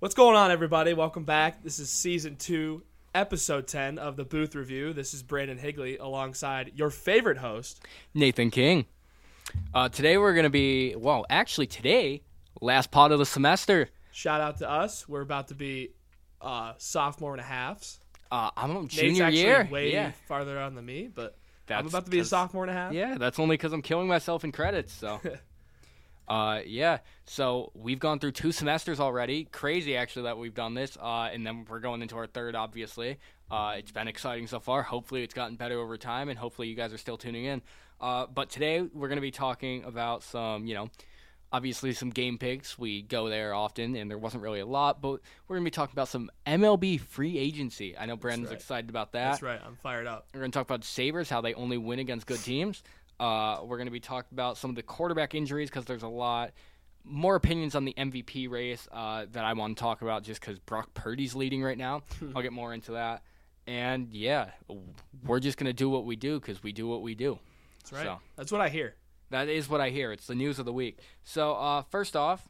What's going on, everybody? Welcome back. This is season two, episode 10 of the Booth Review. This is Brandon Higley alongside your favorite host. Nathan King. Uh, today we're going to be, well, actually, today, last part of the semester. Shout out to us. We're about to be uh, sophomore and a halves. Uh, I'm on Nate's junior actually year. way yeah. farther on than me, but I'm That's about to be a sophomore and a half. Yeah, that's only because I'm killing myself in credits. So, uh, yeah. So we've gone through two semesters already. Crazy, actually, that we've done this. Uh, and then we're going into our third, obviously. Uh, it's been exciting so far. Hopefully, it's gotten better over time, and hopefully, you guys are still tuning in. Uh, but today, we're going to be talking about some, you know, obviously some game picks. We go there often, and there wasn't really a lot, but we're going to be talking about some MLB free agency. I know Brandon's right. excited about that. That's right. I'm fired up. We're going to talk about Sabres, how they only win against good teams. Uh, we're going to be talking about some of the quarterback injuries because there's a lot more opinions on the MVP race uh, that I want to talk about just because Brock Purdy's leading right now. I'll get more into that. And yeah, we're just going to do what we do because we do what we do. That's right. So. That's what I hear. That is what I hear. It's the news of the week. So, uh, first off,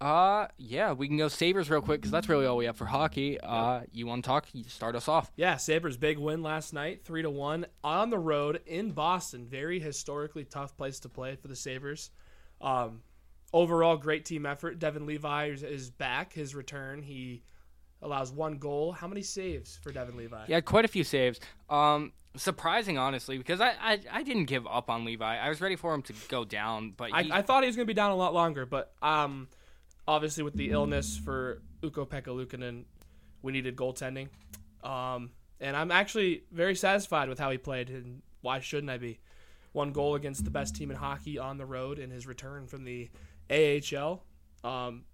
uh, yeah, we can go Sabres real quick because that's really all we have for hockey. Uh, you want to talk? You start us off. Yeah, Sabres big win last night, three to one on the road in Boston. Very historically tough place to play for the Sabres. Um, overall, great team effort. Devon Levi is, is back. His return, he allows one goal. How many saves for Devon Levi? He had quite a few saves. Um, surprising, honestly, because I, I, I didn't give up on Levi. I was ready for him to go down, but I, I thought he was going to be down a lot longer, but um, obviously with the illness for Ukko-Pekka Luukkonen, we needed goaltending. Um, and I'm actually very satisfied with how he played, and why shouldn't I be? One goal against the best team in hockey on the road in his return from the AHL. Um,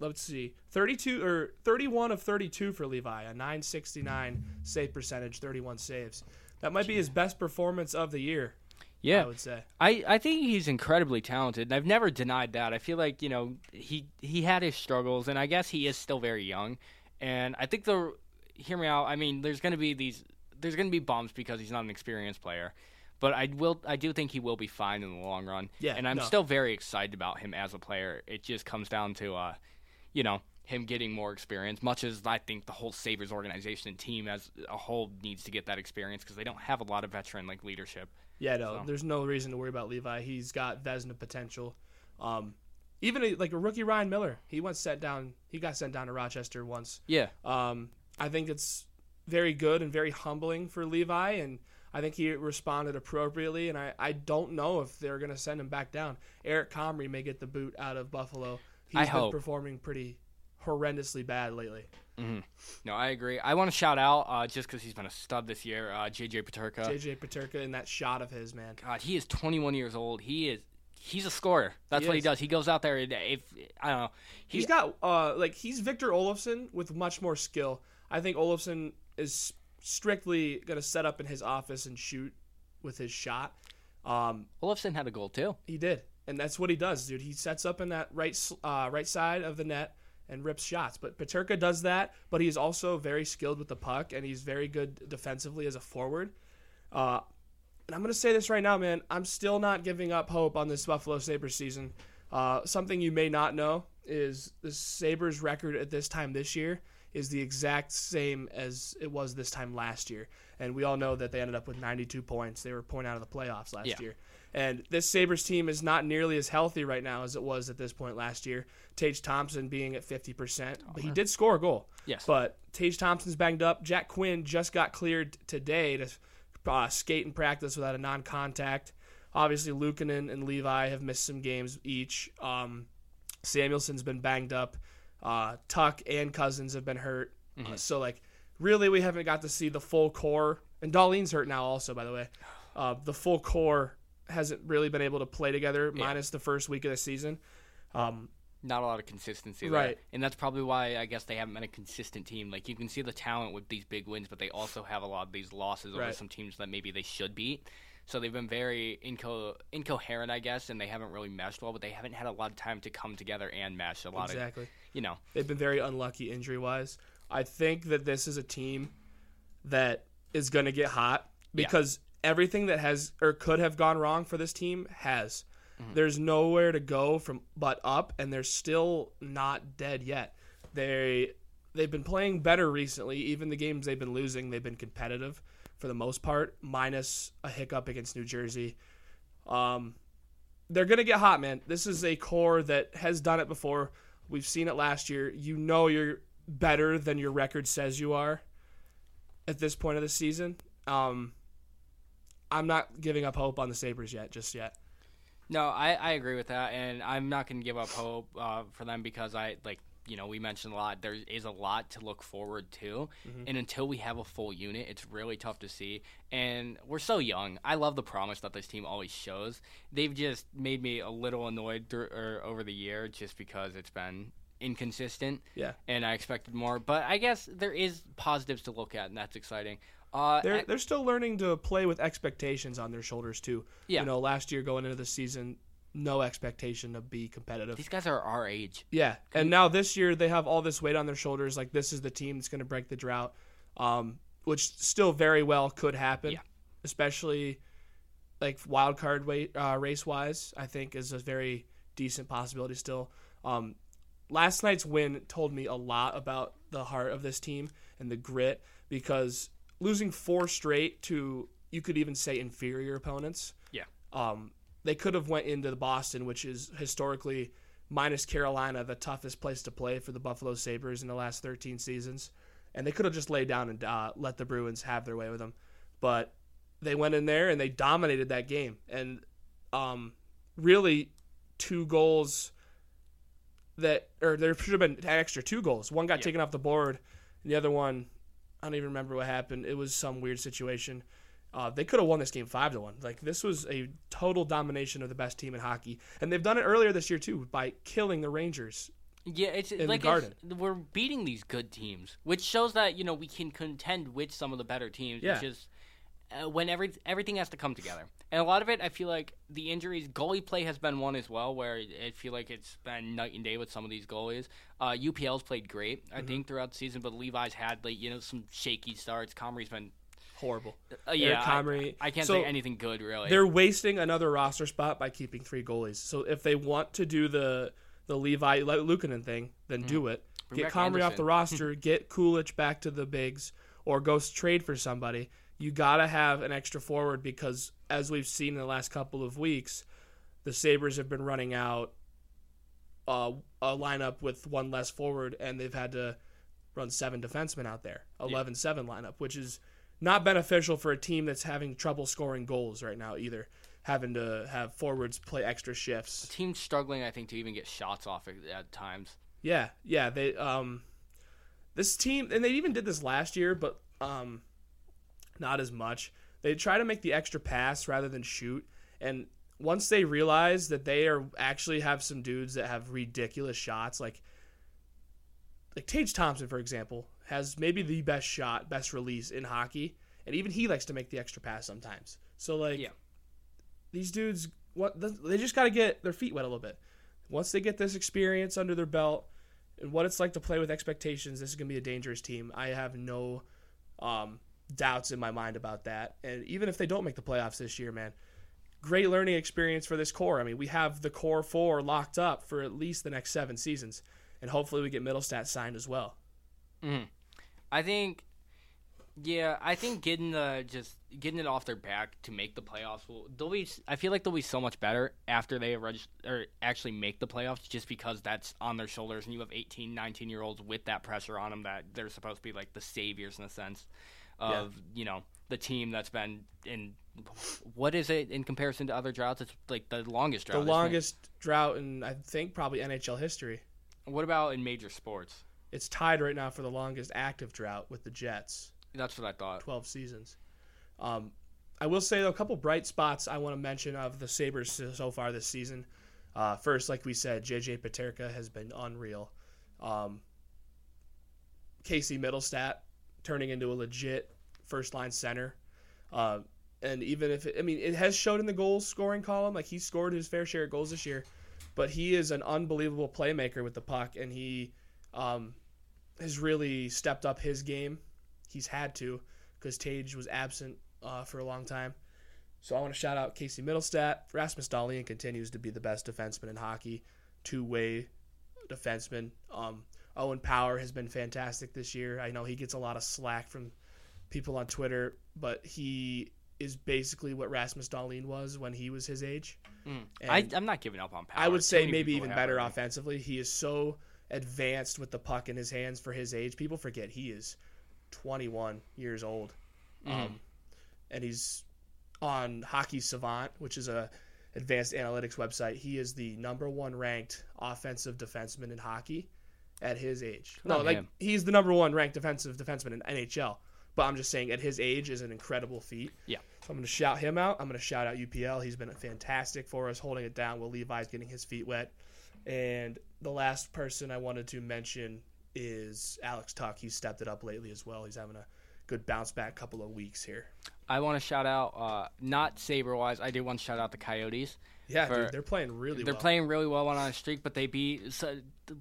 let's see, 32 or 31 of 32 for Levi, a 969 save percentage, 31 saves. That might be his best performance of the year. Yeah, I would say. I, I think he's incredibly talented, and I've never denied that. I feel like you know he he had his struggles, and I guess he is still very young. And I think the hear me out. I mean, there's going to be these there's going to be bumps because he's not an experienced player, but I will I do think he will be fine in the long run. Yeah, and I'm no. still very excited about him as a player. It just comes down to uh, you know. Him getting more experience, much as I think the whole Sabres organization and team as a whole needs to get that experience because they don't have a lot of veteran like leadership. Yeah, no, So. there's no reason to worry about Levi. He's got Vezina potential. Um, even a, like a rookie Ryan Miller, he went sent down. He got sent down to Rochester once. Yeah, Um, I think it's very good and very humbling for Levi, and I think he responded appropriately. And I, I don't know if they're gonna send him back down. Eric Comrie may get the boot out of Buffalo. He's I been hope. performing pretty horrendously bad lately. No, I agree. I want to shout out uh, just because he's been a stud this year, uh, JJ Peterka. JJ Peterka in that shot of his man. God, he is 21 years old. He is he's a scorer. That's He what he does. He goes out there. and If I don't know, He's got uh like he's Victor Olofsson with much more skill. I think Olofsson is strictly gonna set up in his office and shoot with his shot. Um, Olofsson had a goal too. he did, and that's what he does, dude. He sets up in that right uh, right side of the net and rips shots. But Peterka does that, but he's also very skilled with the puck and he's very good defensively as a forward. Uh, and I'm gonna say this right now, man. I'm still not giving up hope on this Buffalo Sabres season. Uh, something you may not know is the Sabres record at this time this year is the exact same as it was this time last year. And we all know that they ended up with 92 points. They were a point out of the playoffs last Yeah. year. And this Sabres team is not nearly as healthy right now as it was at this point last year. Tage Thompson being at 50%, but he did score a goal. Yes. But Tage Thompson's banged up. Jack Quinn just got cleared today to uh, skate and practice without a non-contact. Obviously, Luukkonen and Levi have missed some games each. Um, Samuelsson's been banged up. Uh, Tuch and Cozens have been hurt. Uh, so, like, really, we haven't got to see the full core. And Dahlin's hurt now, also, by the way. Uh, the full core hasn't really been able to play together, minus the first week of the season. Um, Not a lot of consistency, there. Right. And that's probably why I guess they haven't been a consistent team. Like you can see the talent with these big wins, but they also have a lot of these losses over Right. some teams that maybe they should beat. So they've been very inco- incoherent, I guess, and they haven't really meshed well. But they haven't had a lot of time to come together and mesh. A lot exactly. of, you know, They've been very unlucky injury wise. I think that this is a team that is going to get hot because everything that has or could have gone wrong for this team has. There's nowhere to go from but up, and they're still not dead yet. They they've been playing better recently. Even the games they've been losing, they've been competitive for the most part, minus a hiccup against New Jersey. Um, they're gonna get hot, man. This is a core that has done it before. We've seen it last year. You know you're better than your record says you are at this point of the season. Um, I'm not giving up hope on the Sabres yet, just yet. No, I, I agree with that, and I'm not going to give up hope uh, for them because I like you know we mentioned a lot. There is a lot to look forward to, Mm-hmm. and until we have a full unit, it's really tough to see. And we're so young. I love the promise that this team always shows. They've just made me a little annoyed through, or over the year just because it's been inconsistent. Yeah. and I expected more. But I guess there is positives to look at, and that's exciting. Uh, They're they're still learning to play with expectations on their shoulders too. Yeah. You know, last year going into the season, no expectation to be competitive. these guys are our age. Yeah, and now this year they have all this weight on their shoulders. Like this is the team that's going to break the drought, um, which still very well could happen. Yeah. Especially like wild card weight uh, race wise, I think is a very decent possibility still. Um, last night's win told me a lot about the heart of this team and the grit because losing four straight to you could even say inferior opponents Yeah. um, they could have went into the Boston, which is historically minus Carolina the toughest place to play for the Buffalo Sabres in the last 13 seasons, and they could have just laid down and uh, let the Bruins have their way with them, but they went in there and they dominated that game, and um, really two goals that or there should have been an extra two goals. One got Yeah. taken off the board, and the other one I don't even remember what happened. It was some weird situation. Uh, they could have won this game five to one. Like this was a total domination of the best team in hockey, and they've done it earlier this year too by killing the Rangers. Yeah, it's the like Garden. it's, we're beating these good teams, which shows that you know we can contend with some of the better teams. Yeah. It's just uh, when every everything has to come together, and a lot of it, I feel like the injuries, goalie play has been one as well, where I feel like it's been night and day with some of these goalies. Uh, UPL's played great, Mm-hmm. I think, throughout the season, but Levi's had like you know some shaky starts. Comrie's been, Horrible. uh, yeah, I- Comrie- I, can't so say anything good really. They're wasting another roster spot by keeping three goalies. So if they want to do the the Levi Luukkonen thing, then do it. Mm-hmm. Bring Get Comrie off the roster, get Coolidge back to the bigs, or go trade for somebody. You gotta have an extra forward because, as we've seen in the last couple of weeks, the Sabres have been running out uh, a lineup with one less forward, and they've had to run seven defensemen out there, 11-7 lineup, which is not beneficial for a team that's having trouble scoring goals right now either. Having to have forwards play extra shifts. team's struggling, I think, to even get shots off at, at times. Yeah, yeah. They um, this team, and they even did this last year, but um, not as much. They try to make the extra pass rather than shoot, and once they realize that they are actually have some dudes that have ridiculous shots, like like Tage Thompson, for example, has maybe the best shot, best release in hockey, and even he likes to make the extra pass sometimes. So like, Yeah. these dudes, what they just got to get their feet wet a little bit. Once they get this experience under their belt and what it's like to play with expectations, this is gonna be a dangerous team. I have no um, doubts in my mind about that. And even if they don't make the playoffs this year, man, great learning experience for this core. I mean, we have the core four locked up for at least the next seven seasons, and hopefully we get Mittelstadt signed as well. Mm-hmm. I think, yeah, I think getting the just getting it off their back to make the playoffs will. They'll be. I feel like they'll be so much better after they reg- or actually make the playoffs, just because that's on their shoulders, and you have 18, 19 year olds with that pressure on them that they're supposed to be like the saviors in a sense of you know the team that's been in. What is it in comparison to other droughts? It's like the longest drought. The longest drought in I think probably NHL history. What about in major sports? It's tied right now for the longest active drought with the Jets. That's what I thought. 12 seasons. Um, I will say, though, a couple bright spots I want to mention of the Sabres so- so far this season. Uh, first, like we said, JJ Peterka has been unreal. Um, Casey Mittelstadt turning into a legit first line center. Uh, and even if it, I mean, it has showed in the goal scoring column, like he scored his fair share of goals this year, but he is an unbelievable playmaker with the puck, and he um, has really stepped up his game. He's had to because Tage was absent uh, for a long time. So I want to shout out Casey Mittelstadt. Rasmus Dahlin continues to be the best defenseman in hockey, two way defenseman. Um, Owen Power has been fantastic this year. I know he gets a lot of slack from people on Twitter, but he is basically what Rasmus Dahlin was when he was his age. Mm. I, I'm not giving up on power. I would say maybe even better already. offensively. He is so advanced with the puck in his hands for his age. People forget he is 21 years old, Mhm. um, and he's on Hockey Savant, which is a advanced analytics website. He is the number one ranked offensive defenseman in hockey at his age. No, like him. he's the number one ranked defensive defenseman in NHL. But I'm just saying, at his age, is an incredible feat. Yeah. So I'm going to shout him out. I'm going to shout out UPL. He's been fantastic for us, holding it down while Levi's getting his feet wet. And the last person I wanted to mention is Alex Tuch. He's stepped it up lately as well. He's having a good bounce back couple of weeks here. I want to shout out, uh, not Saber wise. I do want to shout out the Coyotes. Yeah, For- dude, they're playing really well. They're well. playing really well on a streak, but they beat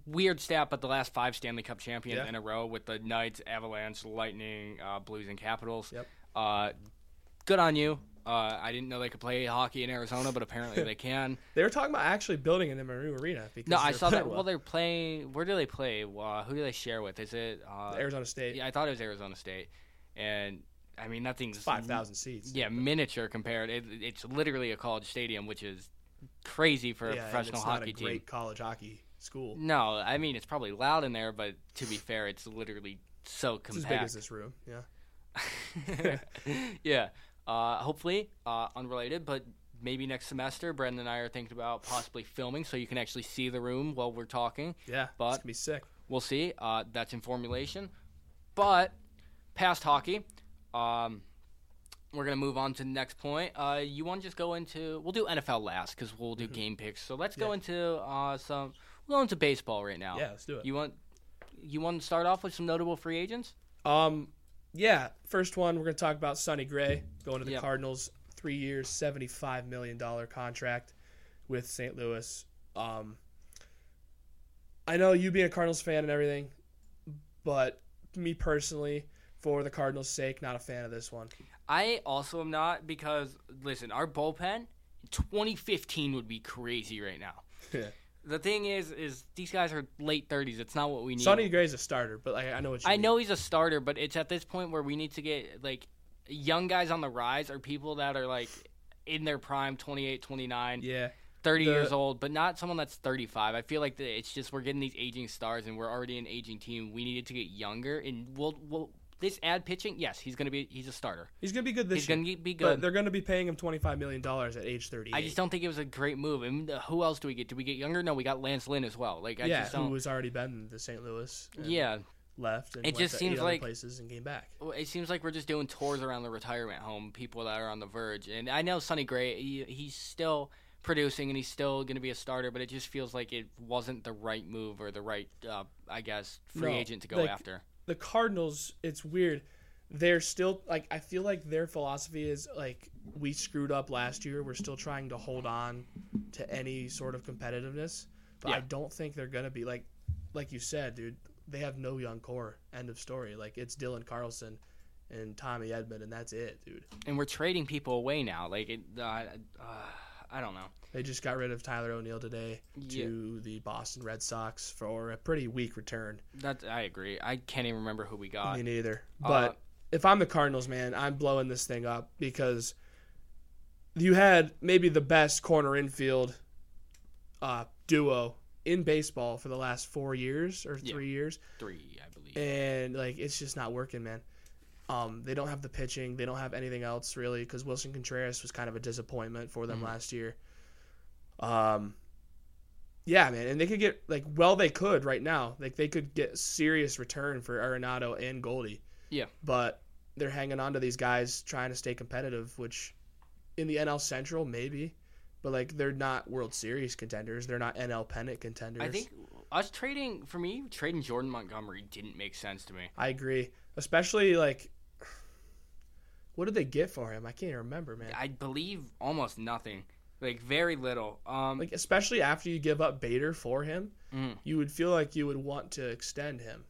weird stat, but the last five Stanley Cup champions Yeah. in a row with the Knights, Avalanche, Lightning, uh, Blues, and Capitals. Yep. Uh, good on you. Uh, I didn't know they could play hockey in Arizona, but apparently they can. They were talking about actually building an Amaru Arena. Because No, I saw that. playing Well, they're playing. Where do they play? Uh, who do they share with? Is it? Uh, Arizona State, yeah, I thought it was Arizona State, and I mean that thing's five thousand seats. Yeah, miniature compared. It, it's literally a college stadium, which is crazy for a Yeah, and professional hockey a team. great college hockey school. No, I mean it's probably loud in there, but to be fair, it's literally so It's as big as this room. Yeah. yeah. Uh, hopefully, uh, unrelated, but maybe next semester, Brandon and I are thinking about possibly filming so you can actually see the room while we're talking. Yeah, But- it's gonna be sick. We'll see. Uh, that's in formulation. But past hockey, um, we're gonna move on to the next point. Uh, you want to just go into? We'll do NFL last because we'll do game picks. So let's go Mm-hmm. Into uh, some. We'll go into baseball right now. Yeah, let's do it. You want? You want to start off with some notable free agents? Um, yeah. First one, we're gonna talk about Sonny Gray going to the Yep. Cardinals. Three years, seventy-five million dollar contract with St. Louis. Um, I know you being a Cardinals fan and everything, but me personally, for the Cardinals' sake, not a fan of this one. I also am not because listen, our bullpen, 2015 would be crazy right now. Yeah. The thing is, is these guys are late 30s. It's not what we need. Sonny Gray's a starter, but like, I know what you I mean. know he's a starter, but it's at this point where we need to get like young guys on the rise or people that are like in their prime 28, 29, Yeah, 30 The- years old, but not someone that's 35. I feel like the, it's just we're getting these aging stars and we're already an aging team. We needed to get younger and we'll we'll this ad pitching, yes, he's going to be he's a starter. he's gonna be good this He's year. going to be good. But they're gonna be paying him twenty-five million dollars at age thirty-eight. I just don't think it was a great move. And who else do we get? Do we get younger? No, we got Lance Lynn as well. Like I yeah, just who has already been to St. Louis? yeah, left. And It went just to seems like- places and came back. It seems like we're just doing tours around the retirement home. People that are on the verge, and I know Sonny Gray. He, he's still producing and he's still going to be a starter, but it just feels like it wasn't the right move or the right, uh, I guess, free No, agent to go like- after. The Cardinals, it's weird. They're still like I feel like their philosophy is like we screwed up last year. We're still trying to hold on to any sort of competitiveness, but I don't think they're gonna be like like you said, dude. They have no young core. End of story. Like it's Dylan Carlson and Tommy Edman, and that's it, dude. And we're trading people away now. Like it, uh, uh, I don't know. They just got rid of Tyler O'Neill today Yeah. to the Boston Red Sox for a pretty weak return. That I agree. I can't even remember who we got. Me neither. Uh, But if I'm the Cardinals, man, I'm blowing this thing up because you had maybe the best corner infield uh, duo in baseball for the last four years or Yeah. three years, Three, I believe. and like it's just not working, man. Um, they don't have the pitching. They don't have anything else really because Willson Contreras was kind of a disappointment for them Mhm. last year. Um, yeah, man, and they could get like well, they could right now. Like they could get serious return for Arenado and Goldie. Yeah. but they're hanging on to these guys trying to stay competitive, which in the NL Central maybe, but like they're not World Series contenders. They're not NL pennant contenders. I think us trading for me trading Jordan Montgomery didn't make sense to me. I agree, especially like. What did they get for him? I can't even remember, man. I believe almost nothing, like very little. Um, Like especially after you give up Bader for him, mm. you would feel like you would want to extend him.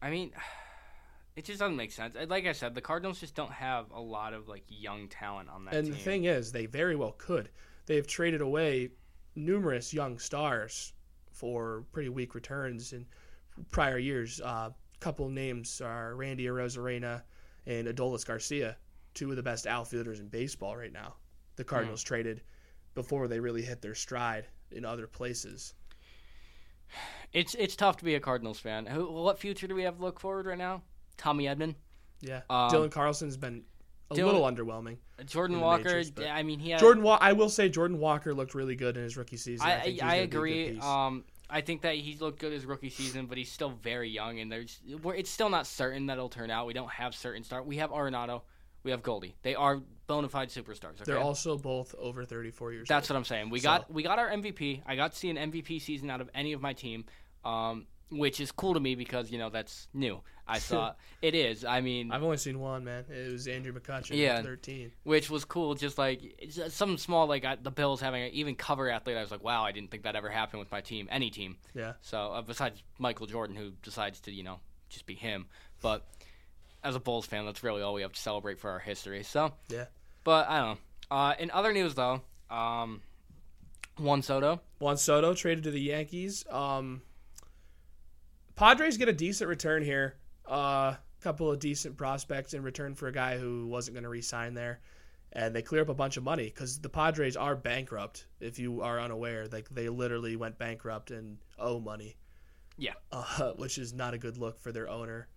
I mean, it just doesn't make sense. Like I said, the Cardinals just don't have a lot of like young talent on that and team. the thing is, they very well could. They have traded away numerous young stars for pretty weak returns in prior years. A uh, couple names are Randy Arozarena and Adolis Garcia, two of the best outfielders in baseball right now. The Cardinals mm. traded before they really hit their stride in other places. It's it's tough to be a Cardinals fan. Who, what future do we have to look forward right now? Tommy Edman. Yeah, um, Dylan Carlson's been a Dylan, little underwhelming. Jordan Walker. Majors, I mean, he had, Jordan. Wa- I will say Jordan Walker looked really good in his rookie season. I I, I agree. Um, I think that he looked good his rookie season, but he's still very young, and there's it's still not certain that it'll turn out. We don't have certain start. We have Arenado, we have Goldie. They are bona fide superstars. Okay? They're also both over 34 years. Old. That's old. what I'm saying. We so. got we got our MVP. I got to see an MVP season out of any of my team. Um, which is cool to me because you know that's new. I saw it is. I mean, I've only seen one man. It was Andrew McCutchen. Yeah, thirteen, which was cool. Just like some small like the Bills having an even cover athlete. I was like, wow, I didn't think that ever happened with my team, any team. Yeah. So uh, besides Michael Jordan, who decides to you know just be him, but as a Bulls fan, that's really all we have to celebrate for our history. So yeah. But I don't know. Uh, in other news though, um, Juan Soto. Juan Soto traded to the Yankees. Um, Padres get a decent return here. A uh, couple of decent prospects in return for a guy who wasn't going to re-sign there, and they clear up a bunch of money because the Padres are bankrupt. If you are unaware, like they literally went bankrupt and owe money. Yeah, uh, which is not a good look for their owner.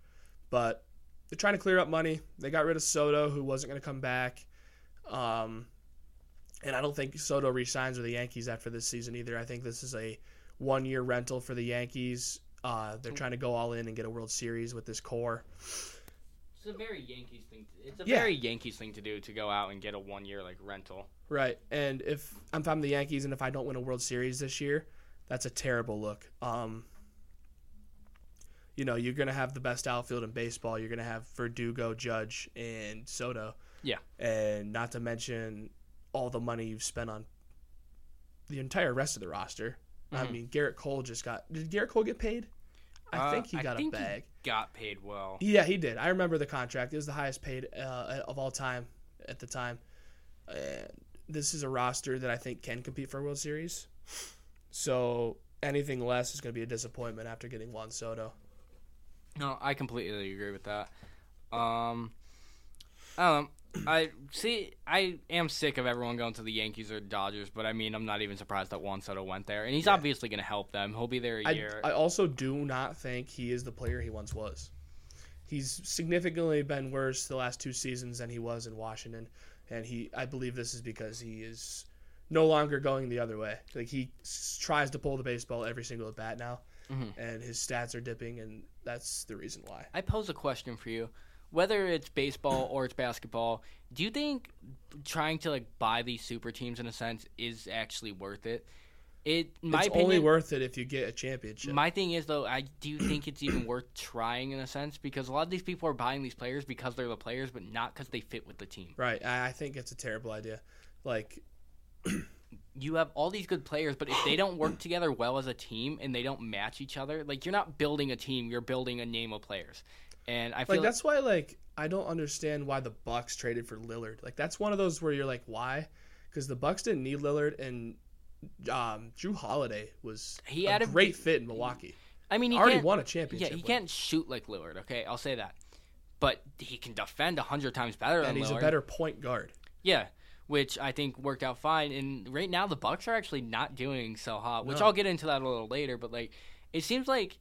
But they're trying to clear up money. They got rid of Soto, who wasn't going to come back. Um, and I don't think Soto resigns with the Yankees after this season either. I think this is a one-year rental for the Yankees uh, they're trying to go all in and get a World Series with this core. It's a very Yankees thing. To, it's a yeah. very Yankees thing to do to go out and get a one year like rental. Right, and if I'm, if I'm the Yankees and if I don't win a World Series this year, that's a terrible look. Um, you know, you're gonna have the best outfield in baseball. You're gonna have Verdugo, Judge, and Soto. Yeah, and not to mention all the money you've spent on the entire rest of the roster. Mm-hmm. I mean, Gerrit Cole just got. Did Gerrit Cole get paid? I uh, think he got think a bag. got paid well. Yeah, he did. I remember the contract. It was the highest paid uh, of all time at the time. This is a roster that I think can compete for a World Series. So anything less is going to be a disappointment after getting Juan Soto. No, I completely agree with that. Um, I don't know. I see. I am sick of everyone going to the Yankees or Dodgers, but I mean, I'm not even surprised that Juan Soto went there, and he's yeah. obviously going to help them. He'll be there a I, year. I also do not think he is the player he once was. He's significantly been worse the last two seasons than he was in Washington, and he. I believe this is because he is no longer going the other way. Like he tries to pull the baseball every single at bat now, mm-hmm. and his stats are dipping, and that's the reason why. I pose a question for you whether it's baseball or it's basketball, do you think trying to like buy these super teams in a sense is actually worth it? It my it's opinion, only worth it if you get a championship. My thing is though, I do think it's even worth trying in a sense because a lot of these people are buying these players because they're the players, but not because they fit with the team. Right. I think it's a terrible idea. Like. you have all these good players, but if they don't work together well as a team and they don't match each other, like you're not building a team, you're building a name of players. And I feel like that's why like I don't understand why the Bucks traded for Lillard. Like that's one of those where you're like, why? Because the Bucks didn't need Lillard, and um, Jrue Holiday was he had a, great fit in Milwaukee. I mean, he already won a championship. Yeah, he can't shoot like Lillard. Okay, I'll say that, but he can defend hundred times better and than he's Lillard. a better point guard. Yeah, which I think worked out fine. And right now, the Bucks are actually not doing so hot, which no. I'll get into that a little later. But like, it seems like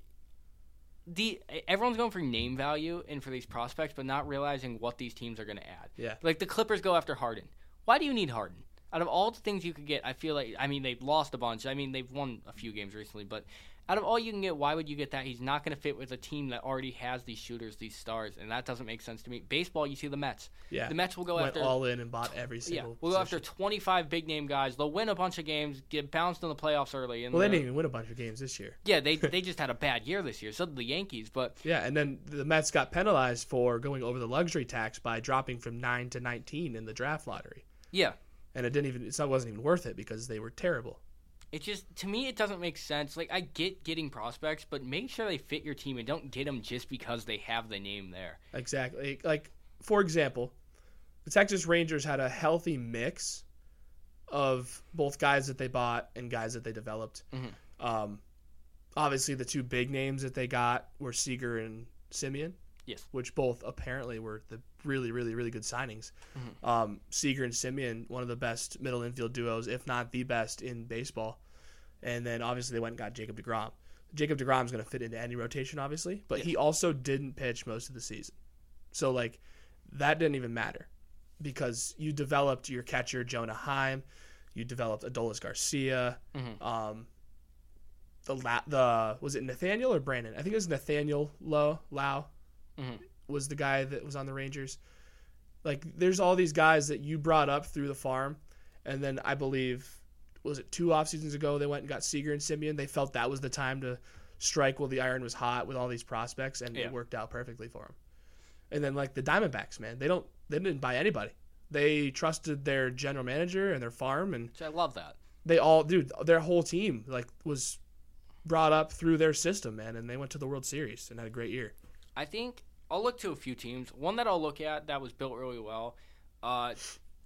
the everyone's going for name value and for these prospects, but not realizing what these teams are going to add. Yeah. Like the Clippers go after Harden. Why do you need Harden? Out of all the things you could get, I feel like I mean they've lost a bunch. I mean they've won a few games recently, but out of all you can get, why would you get that? He's not going to fit with a team that already has these shooters, these stars, and that doesn't make sense to me. Baseball, you see the Mets. Yeah, the Mets will go Went after all in and bought every single. Yeah, we'll position. go after twenty five big name guys. They'll win a bunch of games, get bounced in the playoffs early. And well, they didn't even win a bunch of games this year. Yeah, they they just had a bad year this year. So did the Yankees, but yeah, and then the Mets got penalized for going over the luxury tax by dropping from nine to nineteen in the draft lottery. Yeah, and it didn't even it wasn't even worth it because they were terrible. It just to me it doesn't make sense. Like I get getting prospects, but make sure they fit your team and don't get them just because they have the name there. Exactly. Like for example, the Texas Rangers had a healthy mix of both guys that they bought and guys that they developed. Mm-hmm. Um, obviously the two big names that they got were Seager and Semien. Yes. Which both apparently were the really, really, really good signings. Mm-hmm. Um, Seager and Semien, one of the best middle infield duos, if not the best in baseball. And then obviously they went and got Jacob DeGrom. Jacob DeGrom is going to fit into any rotation, obviously, but he also didn't pitch most of the season. So, like, that didn't even matter because you developed your catcher, Jonah Heim. You developed Adolis Garcia. Mhm. Um, the la- the was it Nathaniel or Brandon? I think it was Nathaniel Lowe Lau Mhm. Was the guy that was on the Rangers. Like, there's all these guys that you brought up through the farm, and then I believe was it two off seasons ago they went and got Seager and Semien. They felt that was the time to strike while the iron was hot with all these prospects, and Yeah. it worked out perfectly for them. And then like the Diamondbacks, man, they don't they didn't buy anybody. They trusted their general manager and their farm, and I love that. they all, dude, their whole team like was brought up through their system, man, and they went to the World Series and had a great year. I think I'll look to a few teams. One that I'll look at that was built really well. Uh,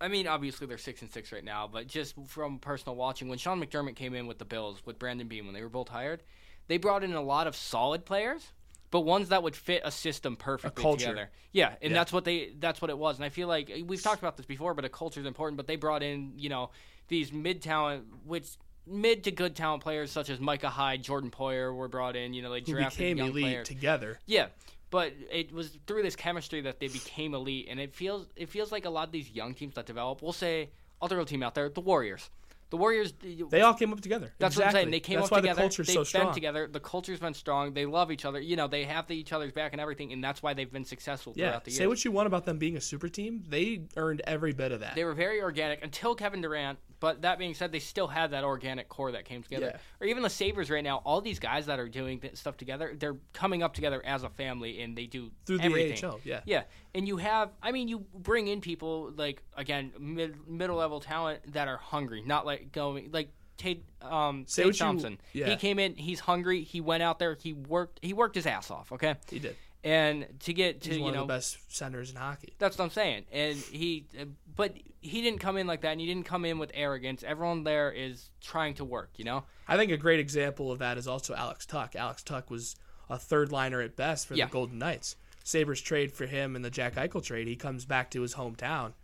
I mean, obviously they're six and six right now, but just from personal watching, when Sean McDermott came in with the Bills with Brandon Beane when they were both hired, they brought in a lot of solid players, but ones that would fit a system perfectly culture. together. Yeah, and Yeah. that's what they that's what it was. And I feel like we've talked about this before, but a culture is important. But they brought in you know these mid talent, which mid to good talent players such as Micah Hyde, Jordan Poyer were brought in. You know they Who drafted became young elite players. together. Yeah, but it was through this chemistry that they became elite, and it feels it feels like a lot of these young teams that develop. We'll say I'll throw a team out there, the Warriors. The Warriors. They all came up together. That's exactly. what I'm saying. They came that's up why together. the culture's they've so been strong. together. The culture's been strong. They love each other. You know, they have the, each other's back and everything, and that's why they've been successful Yeah. throughout the years. Say what you want about them being a super team. They earned every bit of that. They were very organic until Kevin Durant. But that being said, they still have that organic core that came together. Yeah. Or even the Sabres right now, all these guys that are doing th- stuff together, they're coming up together as a family and they do Through the everything. AHL, yeah. Yeah. And you have, I mean, you bring in people like, again, mid, middle level talent that are hungry, not like going, like, Tate, um, Tate what you- Thompson. yeah. He came in. He's hungry. He went out there. He worked. He worked his ass off. Okay, He did. And to get to He's you one know of the best centers in hockey. that's what I'm saying. And he, but he didn't come in like that, and he didn't come in with arrogance. Everyone there is trying to work, you know. I think a great example of that is also Alex Tuch. Alex Tuch was a third liner at best for Yeah. the Golden Knights. Sabres trade for him in the Jack Eichel trade. He comes back to his hometown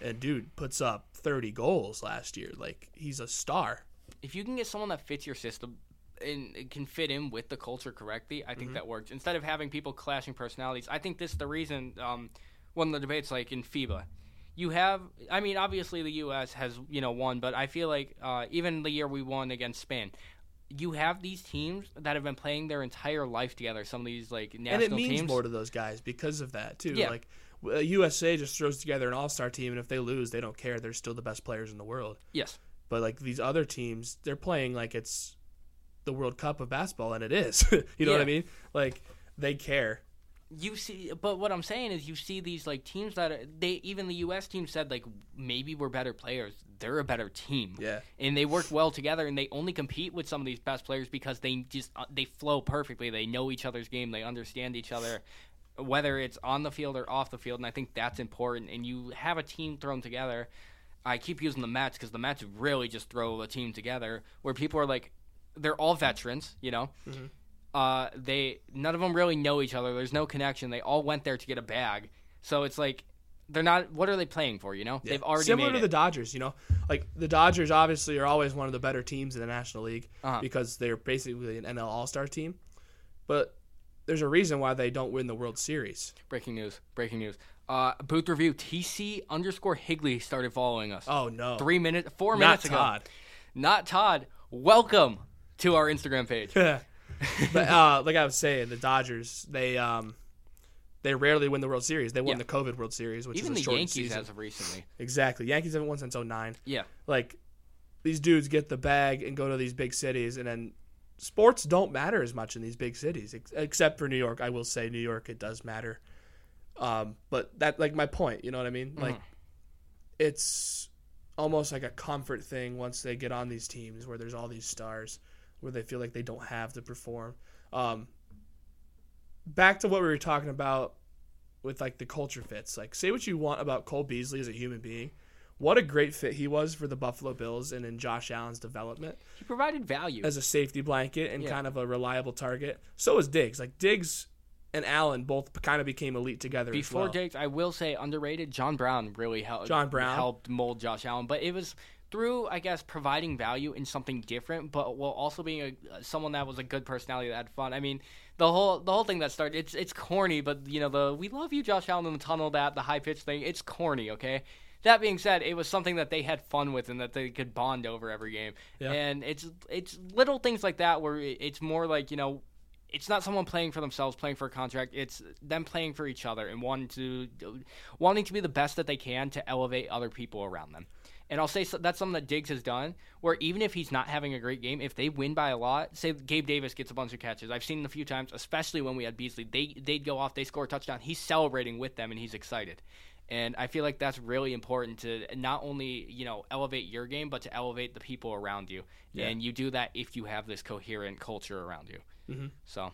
and dude puts up 30 goals last year. Like he's a star. If you can get someone that fits your system and can fit in with the culture correctly, I think that works. Instead of having people clashing personalities, I think this is the reason. Um, one of the debates, like in FIBA, you have. I mean, obviously the U.S. has you know won, but I feel like uh, even the year we won against Spain. You have these teams that have been playing their entire life together. Some of these like national and it means teams. more to those guys because of that too. Yeah. Like uh, USA just throws together an all-star team and if they lose, they don't care. They're still the best players in the world. yes, But like these other teams, they're playing like it's the World Cup of basketball and it is. you know what I mean? Like they care. you see but what i'm saying is you see these like teams that are, they even the us team said like maybe we're better players they're a better team Yeah. and they work well together and they only compete with some of these best players because they just uh, they flow perfectly they know each other's game they understand each other whether it's on the field or off the field and i think that's important and you have a team thrown together i keep using the mets because the mets really just throw a team together where people are like they're all veterans you know uh, they none of them really know each other. There's no connection. They all went there to get a bag, so it's like they're not. What are they playing for? You know, they've already similar to the. Dodgers. You know, like the Dodgers obviously are always one of the better teams in the National League Uh-huh. because they're basically an NL All Star team. But there's a reason why they don't win the World Series. breaking news. Breaking news. Uh, booth review. TC underscore Higley started following us. Oh no, Three minutes, four not minutes Todd. ago. Not Todd. Welcome to our Instagram page. but uh, like I was saying, the Dodgers they um they rarely win the World Series. They won Yeah. the COVID World Series, which Even is a the Yankees season. as of recently. exactly. Yankees haven't won since 09. Yeah. Like these dudes get the bag and go to these big cities, and then sports don't matter as much in these big cities, ex- except for New York. I will say New York it does matter. Um, but that like my point, you know what I mean? Like it's almost like a comfort thing once they get on these teams where there's all these stars where they feel like they don't have to perform. Um, back to what we were talking about with like the culture fits. Like say what you want about Cole Beasley as a human being. what a great fit he was for the Buffalo Bills and in Josh Allen's development He provided value. as a safety blanket and Yeah. kind of a reliable target. So was Diggs. Like Diggs and Allen both kind of became elite together. as Before well. Diggs, I will say underrated. John Brown really helped. John Brown. helped mold Josh Allen, but it was through, I guess, providing value in something different, but while also being a uh, someone that was a good personality that had fun. I mean, the whole the whole thing that started it's it's corny, but you know the we love you, Josh Allen in the tunnel, that the high pitch thing, it's corny. Okay. That being said, it was something that they had fun with and that they could bond over every game. Yeah. And it's it's little things like that where it's more like you know it's not someone playing for themselves, playing for a contract. It's them playing for each other and wanting to wanting to be the best that they can to elevate other people around them. And I'll say so, that's something that Diggs has done. Where even if he's not having a great game, if they win by a lot, say Gabe Davis gets a bunch of catches. I've seen it a few times, especially when we had Beasley. They they'd go off, they score a touchdown. He's celebrating with them and he's excited. And I feel like that's really important to not only you know elevate your game, but to elevate the people around you. Yeah. And you do that if you have this coherent culture around you. Mhm. So,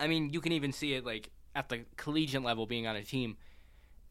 I mean, you can even see it like at the collegiate level, being on a team,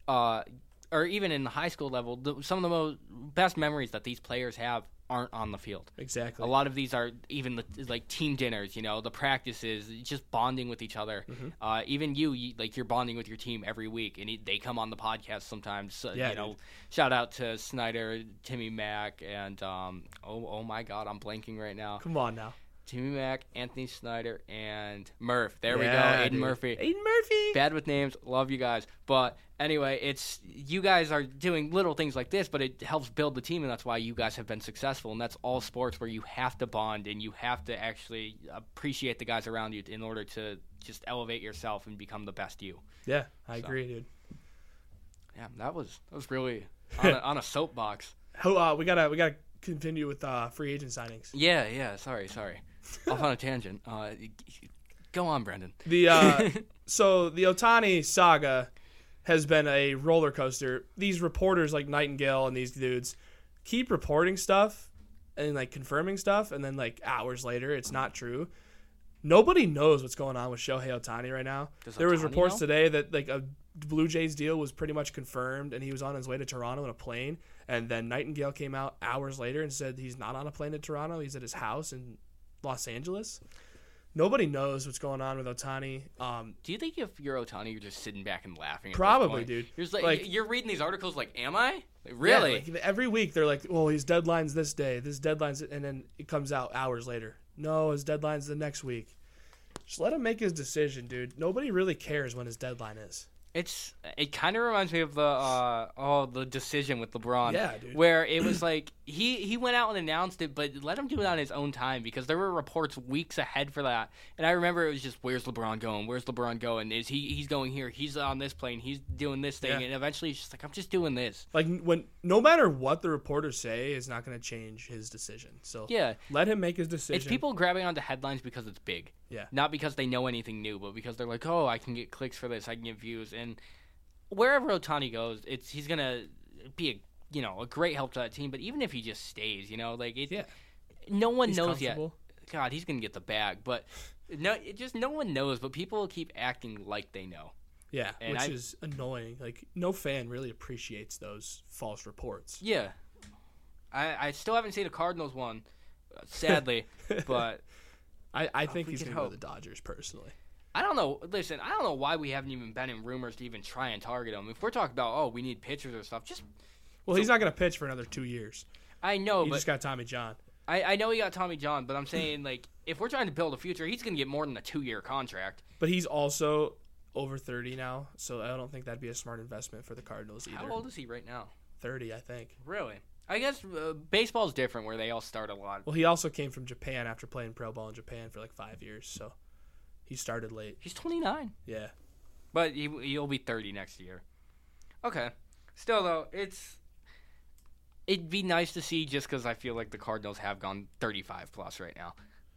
uh, or even in the high school level. The, some of the most best memories that these players have aren't on the field. exactly. A lot of these are even the like team dinners, you know, the practices, just bonding with each other. Mm-hmm. Uh, even you, you, like you're bonding with your team every week, and he, they come on the podcast sometimes. So, Yeah, you know, dude. shout out to Snyder, Timmy Mack, and um, oh, oh my God, I'm blanking right now. Come on now. Timmy Mack, Anthony Snyder, and Murph. There Yeah, we go, Aiden dude. Murphy. Aiden Murphy. Bad with names, love you guys. But anyway, it's you guys are doing little things like this, but it helps build the team, and that's why you guys have been successful. And that's all sports where you have to bond and you have to actually appreciate the guys around you in order to just elevate yourself and become the best you. Yeah, I So. agree, dude. Yeah, that was that was really on a, on a soapbox. Oh, uh, we gotta we gotta continue with uh, free agent signings. Yeah, yeah. Sorry, sorry. Off on a tangent. Uh, go on, Brandon. The uh, so the Ohtani saga has been a roller coaster. These reporters like Nightengale and these dudes keep reporting stuff and like confirming stuff, and then like hours later, it's not true. Nobody knows what's going on with Shohei Ohtani right now. Does there was reports know? today that like a Blue Jays deal was pretty much confirmed, and he was on his way to Toronto in a plane. And then Nightengale came out hours later and said he's not on a plane to Toronto. He's at his house in Los Angeles. Nobody knows what's going on with Ohtani. Um, Do you think if you're Ohtani, you're just sitting back and laughing? Probably, dude. You're like, Like- you're reading these articles like, am I? Like, yeah, really? like, every week they're like, "Well, his deadline's this day. This deadline's," and then it comes out hours later. No, his deadline's the next week. Just let him make his decision, dude. Nobody really cares when his deadline is. It's it kind of reminds me of the uh, oh the decision with LeBron. Yeah, dude. Where it was like he he went out and announced it, but let him do it on his own time because there were reports weeks ahead for that. And I remember it was just where's LeBron going? Where's LeBron going? Is he he's going here? He's on this plane. He's doing this thing. Yeah. And eventually he's just like I'm just doing this. Like when, no matter what the reporters say, is not going to change his decision. So Yeah. let him make his decision. It's people grabbing onto headlines because it's big. Yeah. Not because they know anything new, but because they're like, oh, I can get clicks for this, I can get views, and wherever Ohtani goes, it's he's gonna be a you know a great help to that team. But even if he just stays, you know, like it, Yeah. no one He's knows yet. God, he's gonna get the bag, but no, it just no one knows. But people keep acting like they know. Yeah, And which I- is annoying. Like no fan really appreciates those false reports. Yeah, I I still haven't seen a Cardinals one, sadly, but. I, I think he's going to go to the Dodgers personally. I don't know. Listen, I don't know why we haven't even been in rumors to even try and target him. If we're talking about, oh, we need pitchers or stuff, just Well, he's not going to pitch for another two years. I know, he but just got Tommy John. I, I know he got Tommy John, but I'm saying like if we're trying to build a future, he's gonna get more than a two year contract. But he's also over 30 now, so I don't think that'd be a smart investment for the Cardinals either. How old is he right now? 30, I think. Really? I guess uh, baseball's different where they all start a lot. Well, he also came from Japan after playing pro ball in Japan for like five years, so he started late. He's 29, Yeah. but he he'll be 30 next year. Okay. Still though, it's it'd be nice to see just because I feel like the Cardinals have gone 35 plus right now.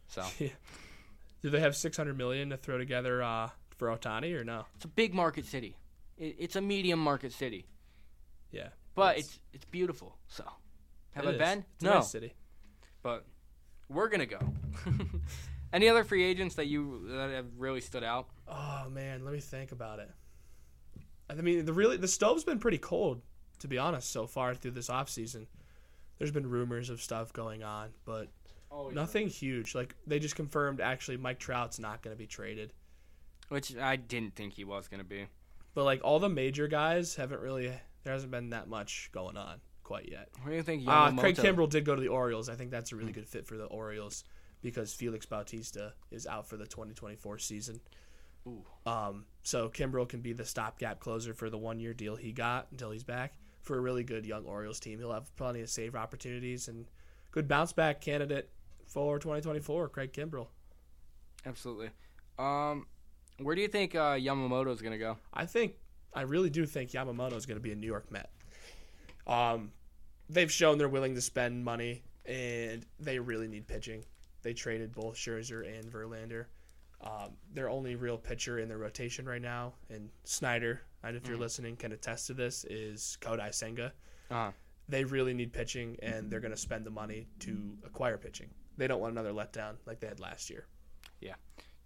So Do they have 600 million to throw together uh, for Ohtani or no? it's a big market city. It, it's a medium market city, Yeah. but It's- it's it's beautiful. So have it I is. been? It's a no. nice city. but we're gonna go. Any other free agents that you that have really stood out? Oh man, let me think about it. I mean, the really the stove's been pretty cold to be honest, so far through this offseason. There's been rumors of stuff going on, but nothing huge. Like they just confirmed actually Mike Trout's not going to be traded. Which I didn't think he was going to be. But like all the major guys haven't really there hasn't been that much going on quite yet. What do you think? Uh, Craig Kimbrel did go to the Orioles. I think that's a really good fit for the Orioles because Felix Bautista is out for the 2024 season. Ooh. Um, so Kimbrel can be the stopgap closer for the one year deal he got until he's back for a really good young Orioles team. He'll have plenty of save opportunities and good bounce back candidate for 2024. Craig Kimbrel. Absolutely. Um, where do you think uh, Yamamoto is going to go? I think I really do think Yamamoto is going to be a New York Met. Um, they've shown they're willing to spend money, and they really need pitching. They traded both Scherzer and Verlander. Um, their only real pitcher in their rotation right now, and Snyder, and if you're listening, can attest to this, is Kodai Senga. Uh-huh. They really need pitching, and they're going to spend the money to acquire pitching. They don't want another letdown like they had last year. Yeah.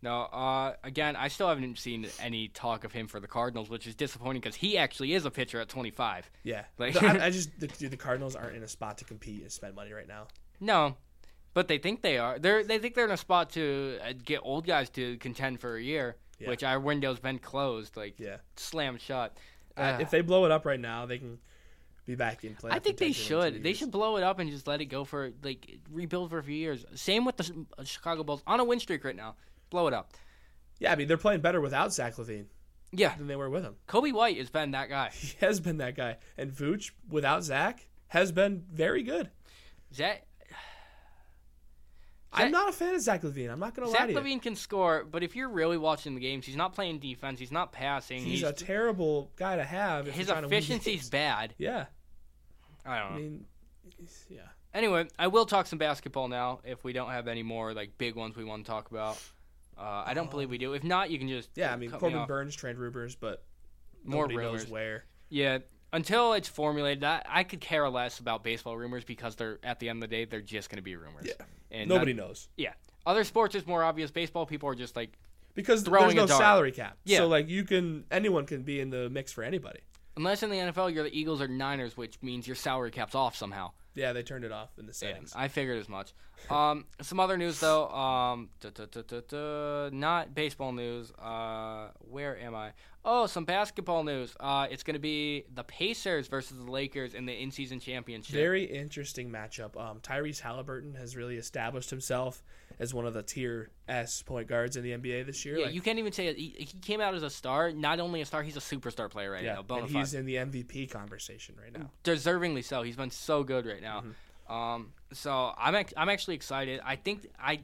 No, uh, again, I still haven't seen any talk of him for the Cardinals, which is disappointing because he actually is a pitcher at 25. Yeah, Like- I, I just the, dude, the Cardinals aren't in a spot to compete and spend money right now. No, but they think they are. They're they think they're in a spot to uh, get old guys to contend for a year, Yeah. which our window's been closed, like Yeah. slammed shut. Uh, Uh, if they blow it up right now, they can be back in play. I think they should. They should blow it up and just let it go for like rebuild for a few years. Same with the uh, Chicago Bulls on a win streak right now. Blow it up. Yeah, I mean they're playing better without Zach LaVine Yeah, than they were with him. Coby White has been that guy. He has been that guy, and Vooch without Zach has been very good. Zach I'm not a fan of Zach LaVine. I'm not gonna lie Zach to you. Zach LaVine can score, but if you're really watching the games, he's not playing defense. He's not passing. He's, He's, a terrible guy to have. If his you're trying to win efficiency's bad. Yeah, I don't know. I mean, yeah. Anyway, I will talk some basketball now if we don't have any more like big ones we want to talk about. Uh, I don't believe we do. If not, you can just Yeah, I mean me Corbin off. Burnes trade rumors, but More rumors. knows where. Yeah, until it's formulated, I, I could care less about baseball rumors because they're at the end of the day they're just going to be rumors. Yeah. And Nobody not- knows yeah, other sports is more obvious. Baseball people are just like because Throwing there's no salary cap. Yeah. So like you can anyone can be in the mix for anybody. Unless in the NFL you're the Eagles or Niners, which means your salary cap's off somehow. Yeah, they turned it off in the Yeah, settings. I figured as much. Um, some other news though. Um, duh, duh, duh, duh, duh, not baseball news. Uh, where am I? Oh, some basketball news. Uh, it's gonna be the Pacers versus the Lakers in the in-season championship. Very interesting matchup. Um, Tyrese Halliburton has really established himself as one of the tier S point guards in the NBA this year. yeah, Like, you can't even say. He, he came out as a star. Not only a star, he's a superstar player right yeah, now. Bona and he's in the MVP conversation right now. deservingly so. He's been so good right now. Mm-hmm. Um, so I'm ex- I'm actually excited. I think I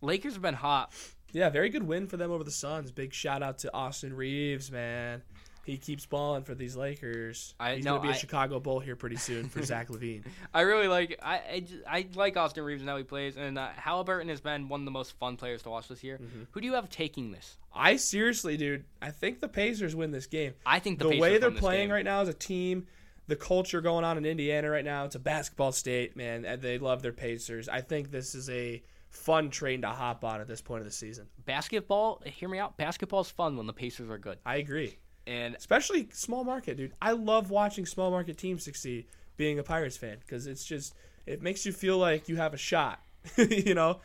Lakers have been hot. Yeah, very good win for them over the Suns. Big shout out to Austin Reaves, man. He keeps balling for these Lakers. I- He's no, gonna be a I- Chicago Bull here pretty soon for Zach LaVine. I really like I I, just- I like Austin Reaves and how he plays, and uh, Halliburton has been one of the most fun players to watch this year. Mm-hmm. Who do you have taking this? I seriously, dude, I think the Pacers win this game. I think the, the way they're playing game. right now as a team, the culture going on in Indiana right now, it's a basketball state, man. and They love their Pacers. I think this is a fun train to hop on at this point of the season. Basketball, hear me out. Basketball's fun when the Pacers are good, I agree. And Especially small market, dude. I love watching small market teams succeed being a Pirates fan because it's just it makes you feel like you have a shot, you know?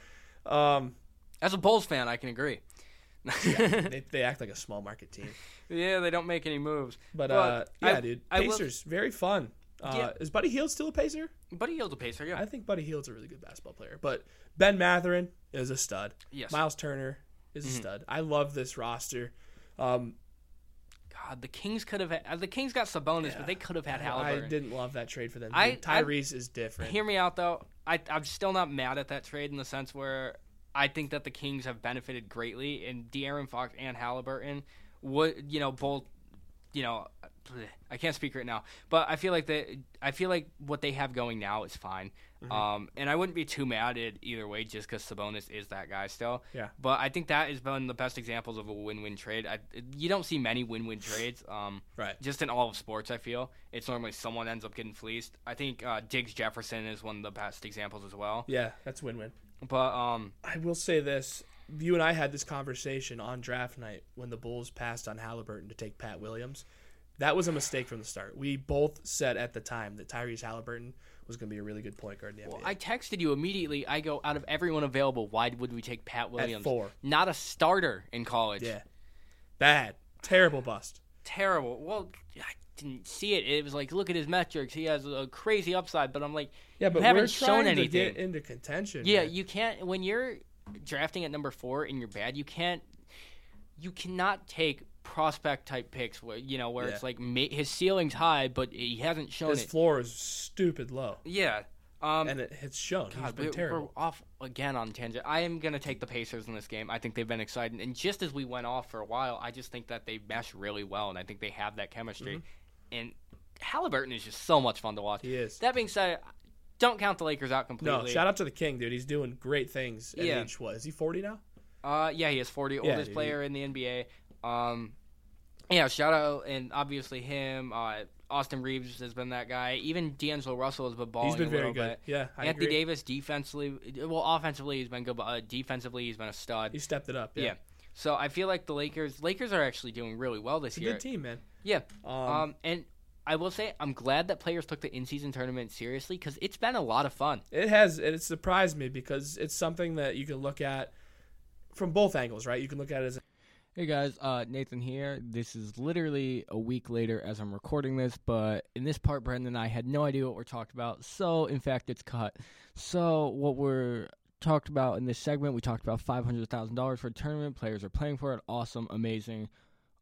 Um, as a Bulls fan, I can agree. they, they act like a small market team. yeah, they don't make any moves. But, uh, yeah, I- dude. I will- Pacers, very fun. Uh, Yeah. Is Buddy Hield still a Pacer? Buddy he yelled a Pacer, yeah. I think Buddy Hield's a really good basketball player. But Ben Mathurin is a stud. yes. Miles Turner is a Mhm. stud. I love this roster. Um, God, the Kings could have. Had, uh, the Kings got Sabonis, Yeah. but they could have had Halliburton. I didn't love that trade for them. I-. Tyrese is different. Hear me out though. I I'm still not mad at that trade in the sense where I think that the Kings have benefited greatly, and De'Aaron Fox and Halliburton would you know both you know I can't speak right now, but I feel like that I feel like what they have going now is fine. Mm-hmm. Um, and I wouldn't be too mad at either way, just because Sabonis is that guy still. Yeah. But I think that has been the best examples of a win-win trade. I, you don't see many win-win trades. Um, Right. just in all of sports, I feel it's normally someone ends up getting fleeced. I think uh, Diggs Jefferson is one of the best examples as well. Yeah, that's win-win. But um, I will say this: you and I had this conversation on draft night when the Bulls passed on Halliburton to take Pat Williams. That was a mistake from the start. We both said at the time that Tyrese Halliburton was going to be a really good point guard in the Well, NBA. I texted you immediately. I go, out of everyone available, why would we take Pat Williams? At four. Not a starter in college. yeah, bad, terrible bust. Terrible. Well, I didn't see it. It was like, look at his metrics. He has a crazy upside, but I'm like, Yeah, you but haven't we're shown anything. get into contention. Yeah, man. you can't when you're drafting at number four and you're bad. You can't. You cannot take prospect type picks where you know where Yeah. it's like ma- his ceiling's high, but he hasn't shown his it. floor is stupid low, yeah. Um, and it, it's shown. He's God, been we- terrible. we're off again on tangent. I am gonna take the Pacers in this game. I think they've been exciting, and just as we went off for a while, I just think that they mesh really well, and I think they have that chemistry. Mm-hmm. And Halliburton is just so much fun to watch. He is. That being said, don't count the Lakers out completely. No, shout out to the King, dude. He's doing great things at Yeah. age what? Is he forty now? Uh, yeah, he is 40, oldest dude, player in the NBA. Um, yeah, shout out and obviously him. Uh, Austin Reaves has been that guy. Even D'Angelo Russell has been balling He's been a very good. bit. Yeah, I Anthony agree. Davis defensively, well, offensively he's been good, but uh, defensively he's been a stud. He stepped it up. Yeah, yeah. So I feel like the Lakers, Lakers are actually doing really well this it's a year. good team, man. Yeah. Um, Um, and I will say I'm glad that players took the in-season tournament seriously because it's been a lot of fun. It has it surprised me because it's something that you can look at from both angles, right? You can look at it as Hey guys, uh, Nathan here. This is literally a week later as I'm recording this, but in this part, Brandon and I had no idea what we're talking about, so in fact, it's cut. So, what we're talked about in this segment, we talked about $500,000 for a tournament. Players are playing for it. Awesome, amazing,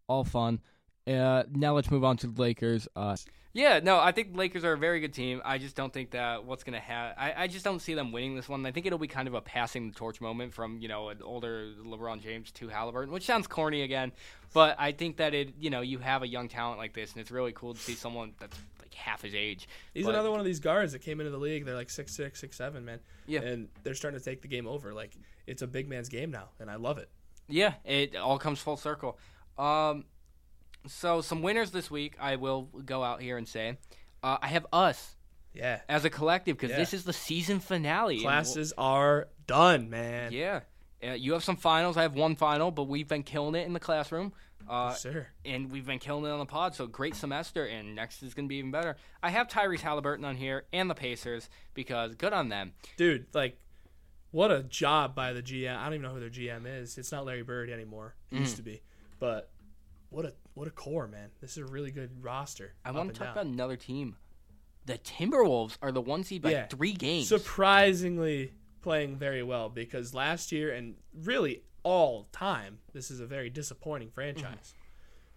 all fun. Uh, now let's move on to the Lakers. Uh, Yeah, no, I think the Lakers are a very good team. I just don't think that what's going to happen. I, I just don't see them winning this one. I think it'll be kind of a passing the torch moment from you know an older LeBron James to Halliburton, which sounds corny again, but I think that it you know you have a young talent like this, and it's really cool to see someone that's like half his age. he's But- another one of these guards that came into the league. They're like six six, six seven, man. Yeah. and they're starting to take the game over. Like it's a big man's game now, and I love it. Yeah, it all comes full circle. Um, so some winners this week, I will go out here and say, uh, I have us Yeah, as a collective because Yeah. this is the season finale. and we'll- classes are done, man. Yeah. Uh, you have some finals. I have one final, but we've been killing it in the classroom. Uh, Yes, sir. and we've been killing it on the pod, so great semester, and next is going to be even better. I have Tyrese Halliburton on here and the Pacers because good on them. dude. Like, what a job by the GM. I don't even know who their GM is. It's not Larry Bird anymore. It Mm. used to be, but what a what a core, man. This is a really good roster. I want to talk down. about another team. The Timberwolves are the one seed by Yeah. three games. surprisingly playing very well because last year and really all time, this is a very disappointing franchise.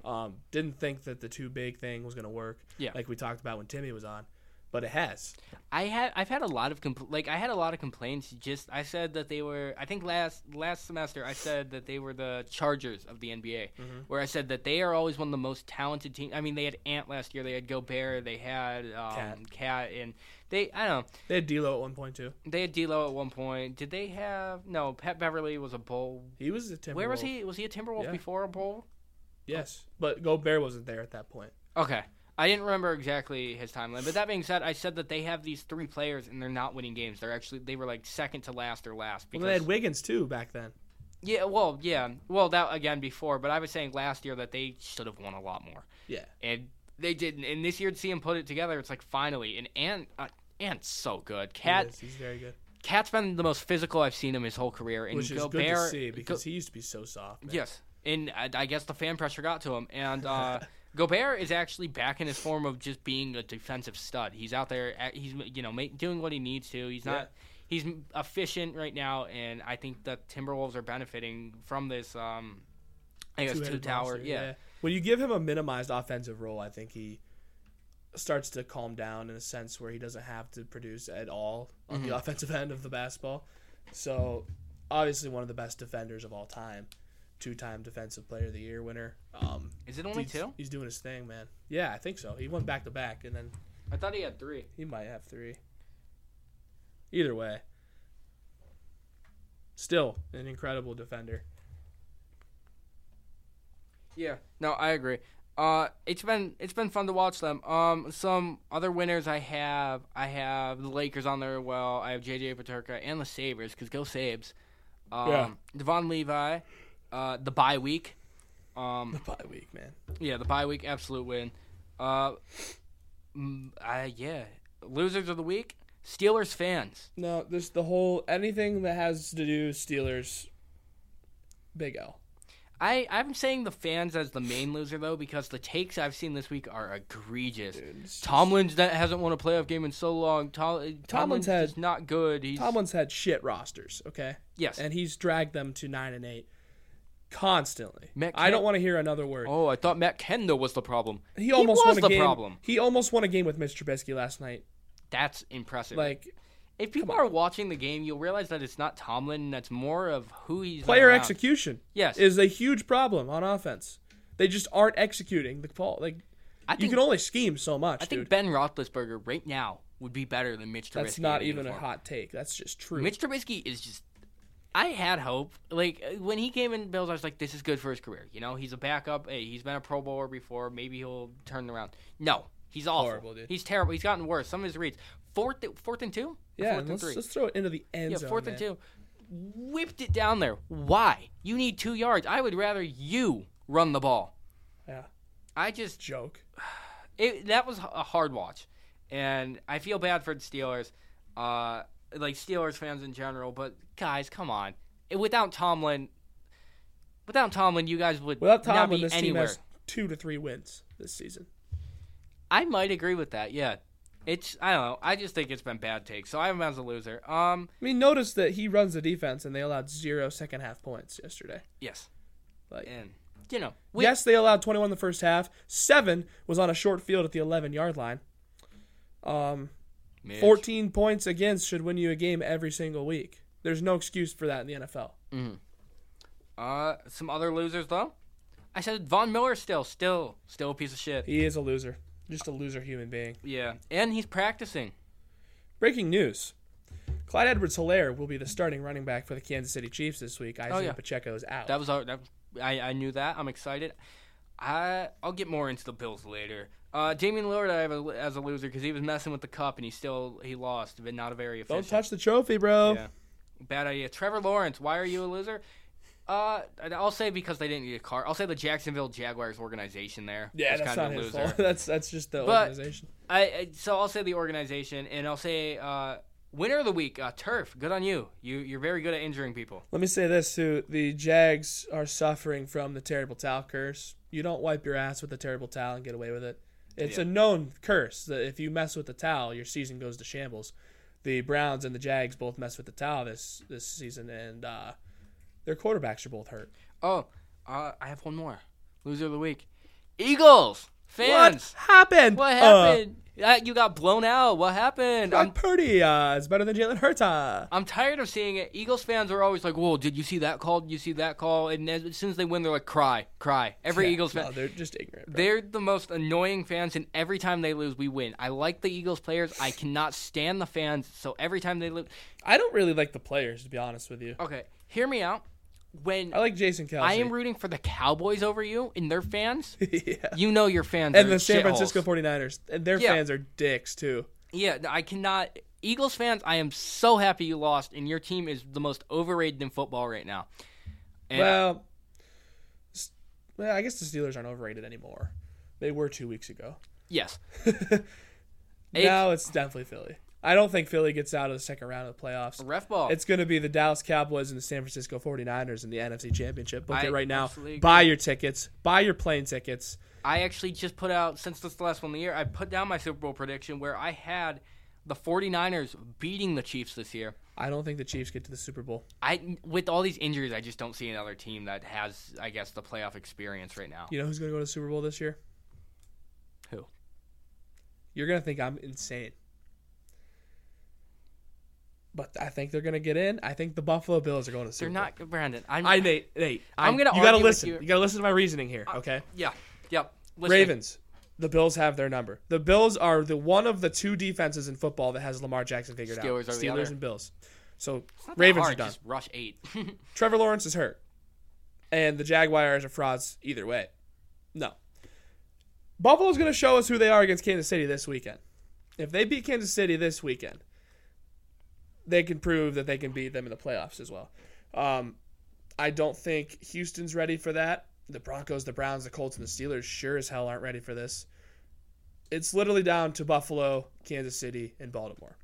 Um, didn't think that the two big thing was going to work. Yeah. like we talked about when Timmy was on, but it has. I had I've had a lot of compl- like I had a lot of complaints. Just I said that they were. I think last last semester I said that they were the Chargers of the NBA, Mm-hmm. where I said that they are always one of the most talented teams. I mean, they had Ant last year. They had Gobert. They had um, Cat. Cat, and they I don't know. They had D'Lo at one point too. They had D'Lo at one point. Did they have no? Pat Beverley was a bull. He was a Timberwolf. Where was he? Was he a Timberwolf Yeah. before a bull? Yes, but Gobert wasn't there at that point. Okay. I didn't remember exactly his timeline, but that being said, I said that they have these three players and they're not winning games. They're actually they were like second to last or last Well, they had Wiggins too back then. Yeah, well, yeah, well, that again before, but I was saying last year that they should have won a lot more, Yeah, and they didn't. And this year to see him put it together, it's like finally. And Ant, uh, Ant's so good. he Cat, is. he's very good. Cat's been the most physical I've seen him his whole career, and Which is Gobert, good to see because Go- he used to be so soft. man. yes, and I, I guess the fan pressure got to him, and uh, Gobert is actually back in his form of just being a defensive stud. He's out there, at- he's you know doing what he needs to. He's not. He's efficient right now, and I think the Timberwolves are benefiting from this. Um, I guess two tower, monster, yeah. When you give him a minimized offensive role, I think he starts to calm down in a sense where he doesn't have to produce at all on Mm-hmm. the offensive end of the basketball. So, obviously, one of the best defenders of all time, two-time Defensive Player of the Year winner. Um, Is it only he's, two? He's doing his thing, man. Yeah, I think so. He went back to back, and then I thought he had three. he might have three. Either way, still an incredible defender. Yeah, no, I agree. Uh, it's been it's been fun to watch them. Um, some other winners I have I have the Lakers on there. Well, I have JJ Peterka and the Sabres because go Sabes. Um, Yeah. Devon Levi, uh, the bye week. Um, The bye week, man. yeah, the bye week, absolute win. Uh, mm, uh, yeah. Losers of the week. Steelers fans. No, this the whole anything that has to do Steelers. Big L. I I'm saying the fans as the main loser though because the takes I've seen this week are egregious. Dude, just- Tomlin's that hasn't won a playoff game in so long. Tom, Tomlin's had- just not good. He's Tomlin's had shit rosters, okay, yes. and he's dragged them to nine and eight constantly. Matt I don't want to hear another word. Oh, I thought Matt Canada was the problem. he almost was won a the game. problem. He almost won a game with Mitch Trubisky last night. That's impressive. Like if people are watching the game, you'll realize that it's not Tomlin. That's more of who he's player around. execution Yes, is a huge problem on offense. They just aren't executing the ball. Like I you think can only scheme so much, I think. Ben Roethlisberger right now would be better than Mitch Trubisky. That's not even a hot take. That's just true. Mitch Trubisky is just. I had hope. Like uh, when he came in Bills, I was like, "This is good for his career." You know, he's a backup. Hey, he's been a Pro Bowler before. Maybe he'll turn around. No, he's awful. Horrible, dude. He's terrible. He's gotten worse. Some of his reads. Fourth, fourth and two. Yeah, fourth and let's, three. let's throw it into the end yeah, zone. fourth man. and two. Whipped it down there. Why? You need two yards. I would rather you run the ball. Yeah, I just joke. it, that was a hard watch, and I feel bad for the Steelers, uh, like Steelers fans in general. But guys, come on, without Tomlin, without Tomlin, you guys would Without not Tomlin, be this team anywhere. has two to three wins this season. I might agree with that. Yeah, it's I don't know. I just think it's been bad takes, so I have him as a loser. Um, I mean, notice that he runs the defense and they allowed zero second half points yesterday. yes, Like, and you know, we, yes, they allowed 21 in the first half. Seven was on a short field at the 11 yard line. Um, Mitch. 14 points against should win you a game every single week. There's no excuse for that in the NFL. Uh, some other losers though. I said Von Miller still, still, still a piece of shit. He is a loser, just a loser human being. Yeah, and he's practicing. Breaking news. Clyde Edwards Helaire will be the starting running back for the Kansas City Chiefs this week. Isaiah Oh, yeah. Pacheco is out. That was our, that. I I knew that. I'm excited. I I'll get more into the Bills later. Uh, Damian Lillard I have a, as a loser because he was messing with the cup and he still he lost, but not a very efficient. Don't touch the trophy, bro. Yeah. Bad idea. Trevor Lawrence, why are you a loser? Uh, I'll say because they didn't need a car. I'll say the Jacksonville Jaguars organization there. Yeah, that's kind not of a his loser. fault. That's that's just the But- organization. I, I so I'll say the organization, and I'll say uh, winner of the week, uh, Turf. Good on you. You you're very good at injuring people. Let me say this too: the Jags are suffering from the terrible towel curse. You don't wipe your ass with a terrible towel and get away with it. It's Yeah. a known curse that if you mess with the towel, your season goes to shambles. The Browns and the Jags both mess with the towel this this season, and uh, their quarterbacks are both hurt. Oh, uh, I have one more. Loser of the week, Eagles fans. What happened? What Uh, happened? Uh, you got blown out. What happened? I'm Purdy uh, is better than Jalen Hurts. uh. I'm tired of seeing it. Eagles fans are always like, "Whoa, did you see that call? Did you see that call?" And as as soon as they win, they're like, "Cry, cry." Every Yeah, Eagles fan. no, they're just ignorant. bro. They're the most annoying fans, and every time they lose, we win. I like the Eagles players. I cannot stand the fans. So every time they lose, I don't really like the players, to be honest with you. okay, hear me out. When I like Jason Kelce. I am rooting for the Cowboys over you and their fans, yeah. you know your fans And the San. Francisco 49ers. And their Yeah. fans are dicks, too. Yeah, I cannot. Eagles fans, I am so happy you lost, and your team is the most overrated in football right now. And Well, well, I guess the Steelers aren't overrated anymore. They were two weeks ago. yes, now it's definitely Philly. I don't think Philly gets out of the second round of the playoffs. ref ball. It's going to be the Dallas Cowboys and the San Francisco 49ers in the NFC Championship. Book I it right now. Buy your tickets. Buy your plane tickets. I actually just put out since this is the last one of the year. I put down my Super Bowl prediction where I had the 49ers beating the Chiefs this year. I don't think the Chiefs get to the Super Bowl. I with all these injuries, I just don't see another team that has, I guess, the playoff experience right now. You know who's going to go to the Super Bowl this year? Who? You're going to think I'm insane. But I think they're going to get in. I think the Buffalo Bills are going to the Super They're Bowl. not Brandon. I'm, I Nate, Nate. I'm gonna You got to listen. you. Uh, You got to listen to my reasoning here. Okay. yeah, yep. Listening. Ravens. The Bills have their number. The Bills are the one of the two defenses in football that has Lamar Jackson figured Steelers out. are the Steelers and Bills. So It's not that Ravens hard, are done. Rush eight. Trevor Lawrence is hurt, and the Jaguars are frauds either way. No. Buffalo's going to show us who they are against Kansas City this weekend. If they beat Kansas City this weekend, they can prove that they can beat them in the playoffs as well. Um, I don't think Houston's ready for that. The Broncos, the Browns, the Colts, and the Steelers sure as hell aren't ready for this. it's literally down to Buffalo, Kansas City, and Baltimore.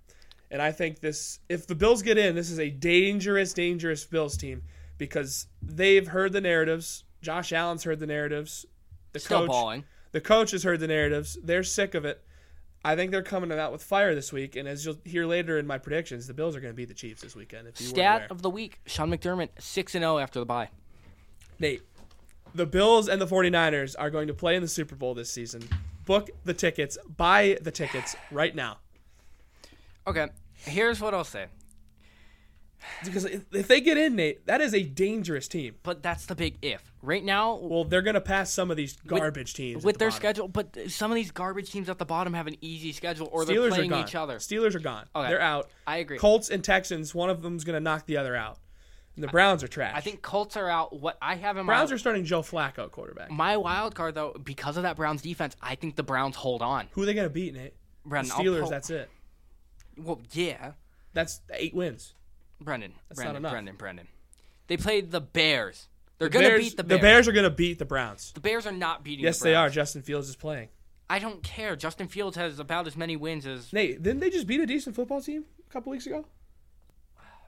And I think this, if the Bills get in, this is a dangerous, dangerous Bills team because they've heard the narratives. Josh Allen's heard the narratives. The Still coach, balling. the coach has heard the narratives. They're sick of it. I think they're coming out with fire this week. And as you'll hear later in my predictions, the Bills are going to beat the Chiefs this weekend. If you Stat of the week: Sean McDermott six and zero after the bye. Nate, the Bills and the 49ers are going to play in the Super Bowl this season. Book the tickets, buy the tickets right now. Okay, here's what I'll say. Because if they get in, Nate, that is a dangerous team. But that's the big if. Right now, Well, they're going to pass some of these garbage teams at with the their bottom. schedule, but some of these garbage teams at the bottom have an easy schedule, or they're Steelers are playing gone. each other. Steelers are gone. Okay. They're out. I agree. Colts and Texans, one of them's going to knock the other out. And the Browns are trash. I think Colts are out. What I have in my Browns my are starting Joe Flacco quarterback. my wild card though, because of that Browns defense, I think the Browns hold on. Who are they going to beat, Nate? The Steelers, pull- that's it. well, yeah, That's eight wins. Brandon, That's not Brandon, enough. Brandon, Brandon. They played the Bears. They're The gonna Bears, beat the Bears. The Bears are going to beat the Browns. The Bears are not beating. Yes, the they are. Browns. Justin Fields is playing. I don't care. Justin Fields has about as many wins as Nate, didn't they just beat a decent football team a couple weeks ago?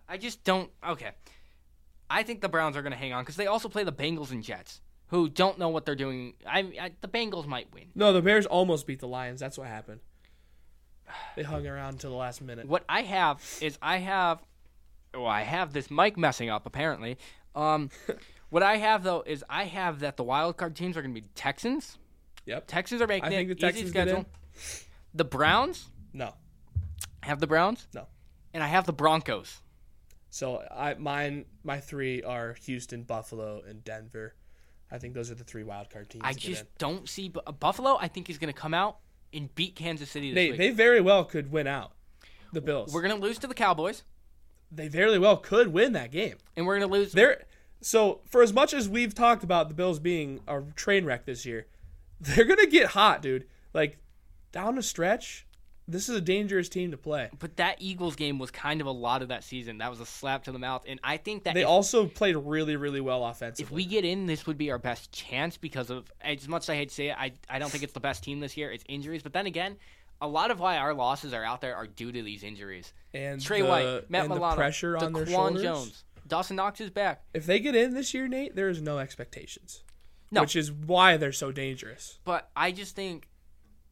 I just don't. Okay, I think the Browns are going to hang on because they also play the Bengals and Jets, who don't know what they're doing. I, I the Bengals might win. No, the Bears almost beat the Lions. That's what happened. They hung around until the last minute. What I have is I have, well, I have this mic messing up apparently. Um, what I have though is I have that the wild card teams are going to be Texans. Yep. Texans are making I think the Texans schedule. The Browns No. I have the Browns. No. And I have the Broncos. So I mine my three are Houston, Buffalo, and Denver. I think those are the three wild card teams. I just don't see Bu- Buffalo. I think he's going to come out and beat Kansas City this they week. they very well could win out. The Bills. we're going to lose to the Cowboys, they very well could win that game. and we're going to lose. They're so for as much as we've talked about the Bills being a train wreck this year, they're gonna get hot, dude. Like down the stretch, this is a dangerous team to play. But that Eagles game was kind of a lot of that season. That was a slap to the mouth, and I think that They if, also played really, really well offensively. if we get in, this would be our best chance because of as much as I hate to say it, I I don't think it's the best team this year. It's injuries, but then again, a lot of why our losses are out there are due to these injuries. and Trey the, White, Matt and the Milano, pressure on their Daquan shoulders. Jones, Dawson Knox is back. If they get in this year, Nate, there is no expectations. No. Which is why they're so dangerous. But I just think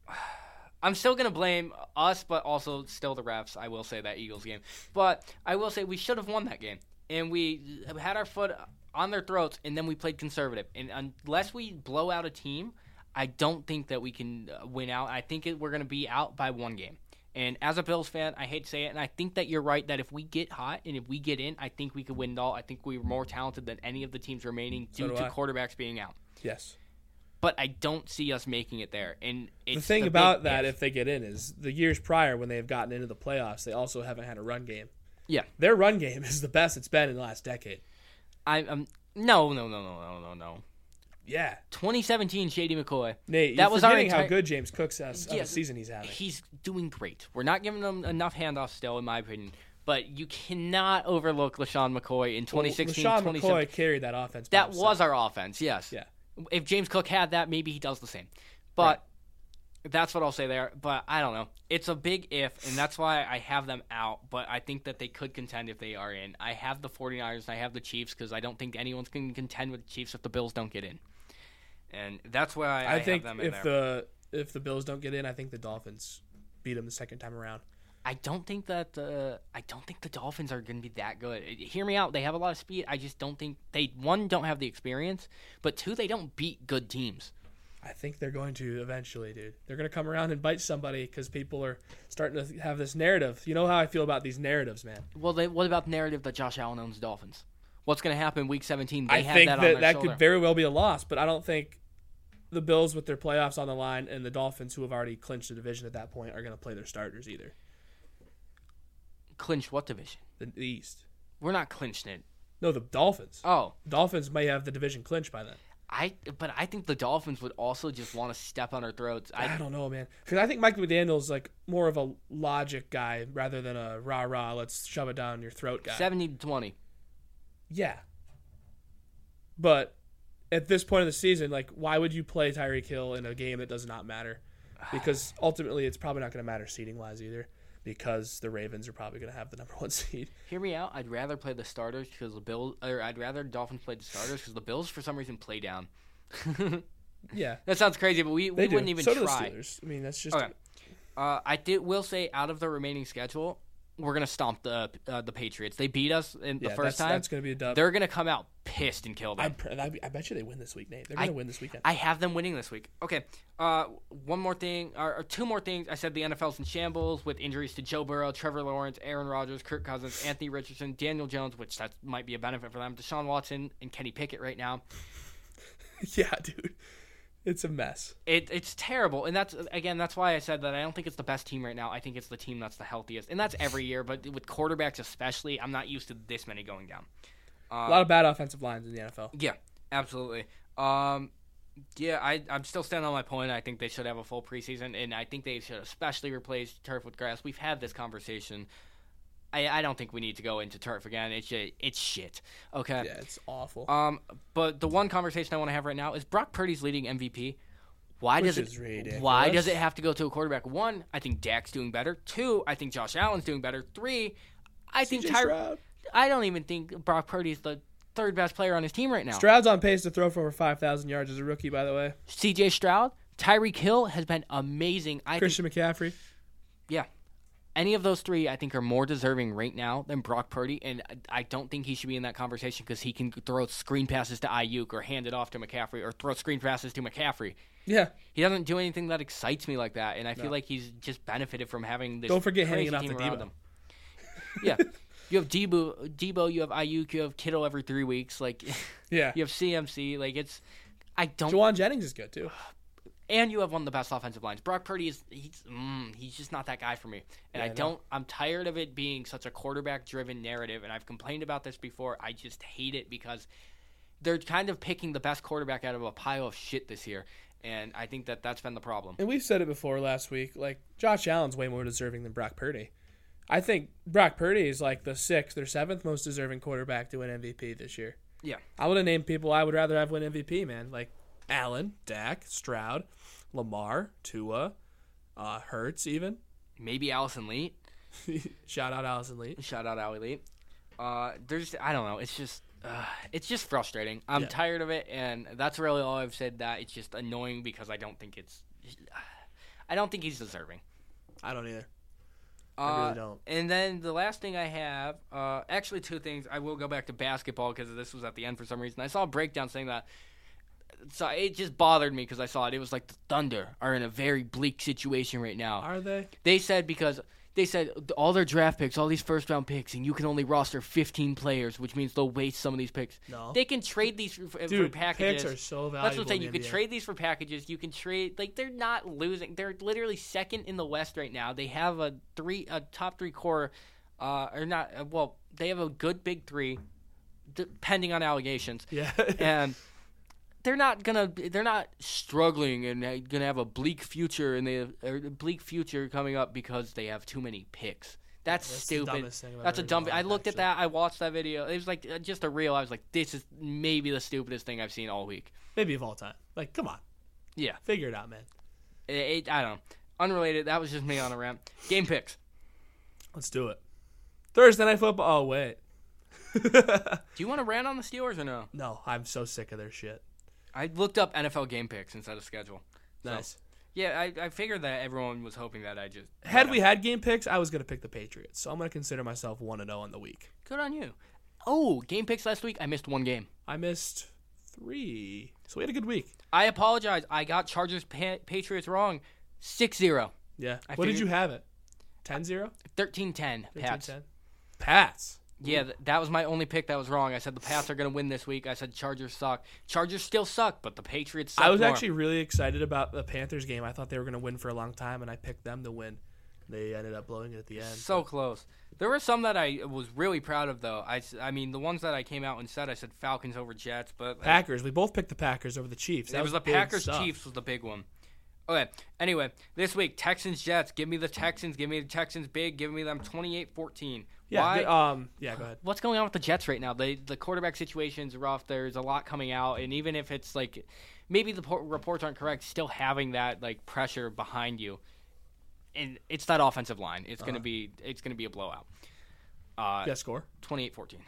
I'm still gonna blame us, but also still the refs. I will say that Eagles game, but I will say we should have won that game, and we had our foot on their throats, and then we played conservative. And unless we blow out a team, I don't think that we can uh, win out. I think it, we're gonna be out by one game. And as a Bills fan, I hate to say it, and I think that you're right that if we get hot and if we get in, I think we could win it all. I think we're more talented than any of the teams remaining due do to I. quarterbacks being out Yes. but I don't see us making it there. And it's the thing big about that, if. if they get in, is the years prior when they have gotten into the playoffs, they also haven't had a run game. Yeah. Their run game is the best it's been in the last decade. I, I'm no, no, no, no, no, no, no. Yeah. 2017, Shady McCoy. Nate, That was our forgetting how good James Cook says of Yeah, the season he's having. He's doing great. We're not giving him enough handoffs still, in my opinion. But you cannot overlook LeSean McCoy in 2016, well, LaShawn 2017. McCoy carried that offense. That was our offense, yes. Yeah. If James Cook had that, maybe he does the same. But that's what I'll say there. But I don't know. It's a big if, and that's why I have them out. But I think that they could contend if they are in. I have the 49ers and I have the Chiefs because I don't think anyone's going to contend with the Chiefs if the Bills don't get in. And that's why I, I, think have them in if there. the if the Bills don't get in, I think the Dolphins beat them the second time around. I don't think that uh, I don't think the Dolphins are going to be that good. Hear me out. They have a lot of speed. I just don't think they one don't have the experience, but two they don't beat good teams. I think they're going to eventually, dude. They're going to come around and bite somebody because people are starting to have this narrative. You know how I feel about these narratives, man. Well, they, what about the narrative that Josh Allen owns the Dolphins? What's going to happen week 17? They I have think that, that on their shoulder. could very well be a loss, but I don't think the Bills with their playoffs on the line and the Dolphins, who have already clinched the division at that point, are going to play their starters either. clinch what division? The, East. We're not clinching it. No, the Dolphins. Oh, Dolphins may have the division clinched by then. I but I think the Dolphins would also just want to step on our throats. I, I don't know, man. Because I think Mike McDaniel's like more of a logic guy rather than a rah rah, let's shove it down your throat guy. 70 to 20. Yeah. But at this point of the season, like, why would you play Tyreek Hill in a game that does not matter? because ultimately it's probably not going to matter seeding wise either because the Ravens are probably going to have the number one seed. Hear me out. I'd rather play the starters because the Bills, or I'd rather Dolphins play the starters because the Bills for some reason play down. Yeah, that sounds crazy, but we, we do. wouldn't even so try. do the Steelers. I mean, that's just Okay. Uh, I did will say out of the remaining schedule, we're gonna stomp the uh, the Patriots. They beat us in the first that's, time. That's going to be a dub. They're gonna come out pissed and kill them. Pr- I, I bet you they win this week, Nate. They're going to win this weekend. I have them winning this week. Okay. Uh, one more thing, or, or two more things. I said the NFL's in shambles with injuries to Joe Burrow, Trevor Lawrence, Aaron Rodgers, Kirk Cousins, Anthony Richardson, Daniel Jones, which that might be a benefit for them. Deshaun Watson and Kenny Pickett right now. yeah, dude, it's a mess. It, it's terrible, and that's again that's why I said that I don't think it's the best team right now. I think it's the team that's the healthiest, and that's every year. But with quarterbacks especially, I'm not used to this many going down. a lot of bad offensive lines in the NFL. Yeah, absolutely. Um, yeah, I, I'm still standing on my point. I think they should have a full preseason, and I think they should especially replace turf with grass. We've had this conversation. I, I don't think we need to go into turf again. It's just, it's shit. Okay. Yeah, it's awful. Um, but the one conversation I want to have right now is Brock Purdy's leading MVP. Why Which does it? Why does it have to go to a quarterback? One, I think Dak's doing better. Two, I think Josh Allen's doing better. Three, I think CJ Ty- Stroud. I don't even think Brock Purdy's the third best player on his team right now. Stroud's on pace to throw for over 5,000 yards as a rookie, by the way. C.J. Stroud, Tyreek Hill has been amazing. I think, Christian McCaffrey. yeah, any of those three, I think, are more deserving right now than Brock Purdy, and I- don't think he should be in that conversation because he can throw screen passes to Aiyuk or hand it off to McCaffrey or throw screen passes to McCaffrey. Yeah. He doesn't do anything that excites me like that, and I feel No. like he's just benefited from having this. Don't forget handing it off to Debo. him. yeah, you have Debo, Debo, you have Aiyuk, you have Kittle every three weeks. Like Yeah. you have CMC. Like it's, I don't. Jauan Jennings is good, too. and you have one of the best offensive lines. Brock Purdy is he's mm, he's just not that guy for me, and Yeah, I I don't. I'm tired of it being such a quarterback-driven narrative, and I've complained about this before. I just hate it because they're kind of picking the best quarterback out of a pile of shit this year, and I think that that's been the problem. And we've said it before last week. Like, Josh Allen's way more deserving than Brock Purdy. I think Brock Purdy is like the sixth or seventh most deserving quarterback to win MVP this year. Yeah. I would have named people I would rather have win MVP, man. Like Allen, Dak, Stroud, Lamar, Tua, uh, Hurts, even. Maybe Allison Lee. Shout out Allison Lee. Shout out Allie Lee. Uh, there's I don't know. It's just uh, it's just frustrating. I'm Yeah. tired of it, and that's really all I've said. That it's just annoying because I don't think it's. I don't think he's deserving. I don't either. Uh, I really don't. And then the last thing I have, uh, actually two things. I will go back to basketball because this was at the end for some reason. I saw a breakdown saying that. So it just bothered me because I saw it. It was like the Thunder are in a very bleak situation right now. Are they? They said because they said all their draft picks, all these first round picks, and you can only roster 15 players, which means they'll waste some of these picks. No. They can trade these for, for packages. picks are so valuable. That's what I'm saying. You can NBA. trade these for packages. You can trade like they're not losing. They're literally second in the West right now. They have a three, a top three core, uh, or not. Uh, well, they have a good big three, depending on allegations, Yeah. and they're not gonna. They're not struggling and gonna have a bleak future, and they have a bleak future coming up because they have too many picks. That's, That's stupid. dumbest thing I've That's a dumb. I looked life, at that. I watched that video. It was like uh, just a reel. I was like, this is maybe the stupidest thing I've seen all week. Maybe of all time. Like, come on. Yeah. Figure it out, man. It, it, I don't know. Unrelated. That was just me on a rant. Game picks. Let's do it. Thursday night football. Oh wait. Do you want to rant on the Steelers or no? no, I'm so sick of their shit. I looked up NFL game picks instead of schedule. So, Nice. Yeah, I, I figured that everyone was hoping that I just Had we had game picks, I was gonna pick the Patriots. So I'm gonna consider myself one and oh zero on the week. good on you. Oh, game picks last week. I missed one game. I missed three, so we had a good week. I apologize. I got Chargers pa- Patriots wrong. 6-0. Yeah. I what did you have it? 10-0? 13-10. Pats. 13-10? Pats. Yeah, th- that was my only pick that was wrong. I said the Pats are going to win this week. I said Chargers suck. Chargers still suck, but the Patriots suck I was more. actually really excited about the Panthers game. I thought they were gonna win for a long time, and I picked them to win. They ended up blowing it at the end. So close. There were some that I was really proud of, though. I, I mean, the ones that I came out and said, I said Falcons over Jets, but Packers. We both picked the Packers over the Chiefs. That it was the Packers stuff. Chiefs was the big one. Okay. Anyway, this week Texans Jets. Give me the Texans. Give me the Texans big. Give me them 28-14. Yeah. Why? the- um. Yeah. Go ahead. What's going on with the Jets right now? They the quarterback situation's rough. There's a lot coming out, and even if it's like maybe the por- reports aren't correct, still having that like pressure behind you, and it's that offensive line. It's gonna be it's gonna be a blowout. Uh, Yeah, score. 28-14.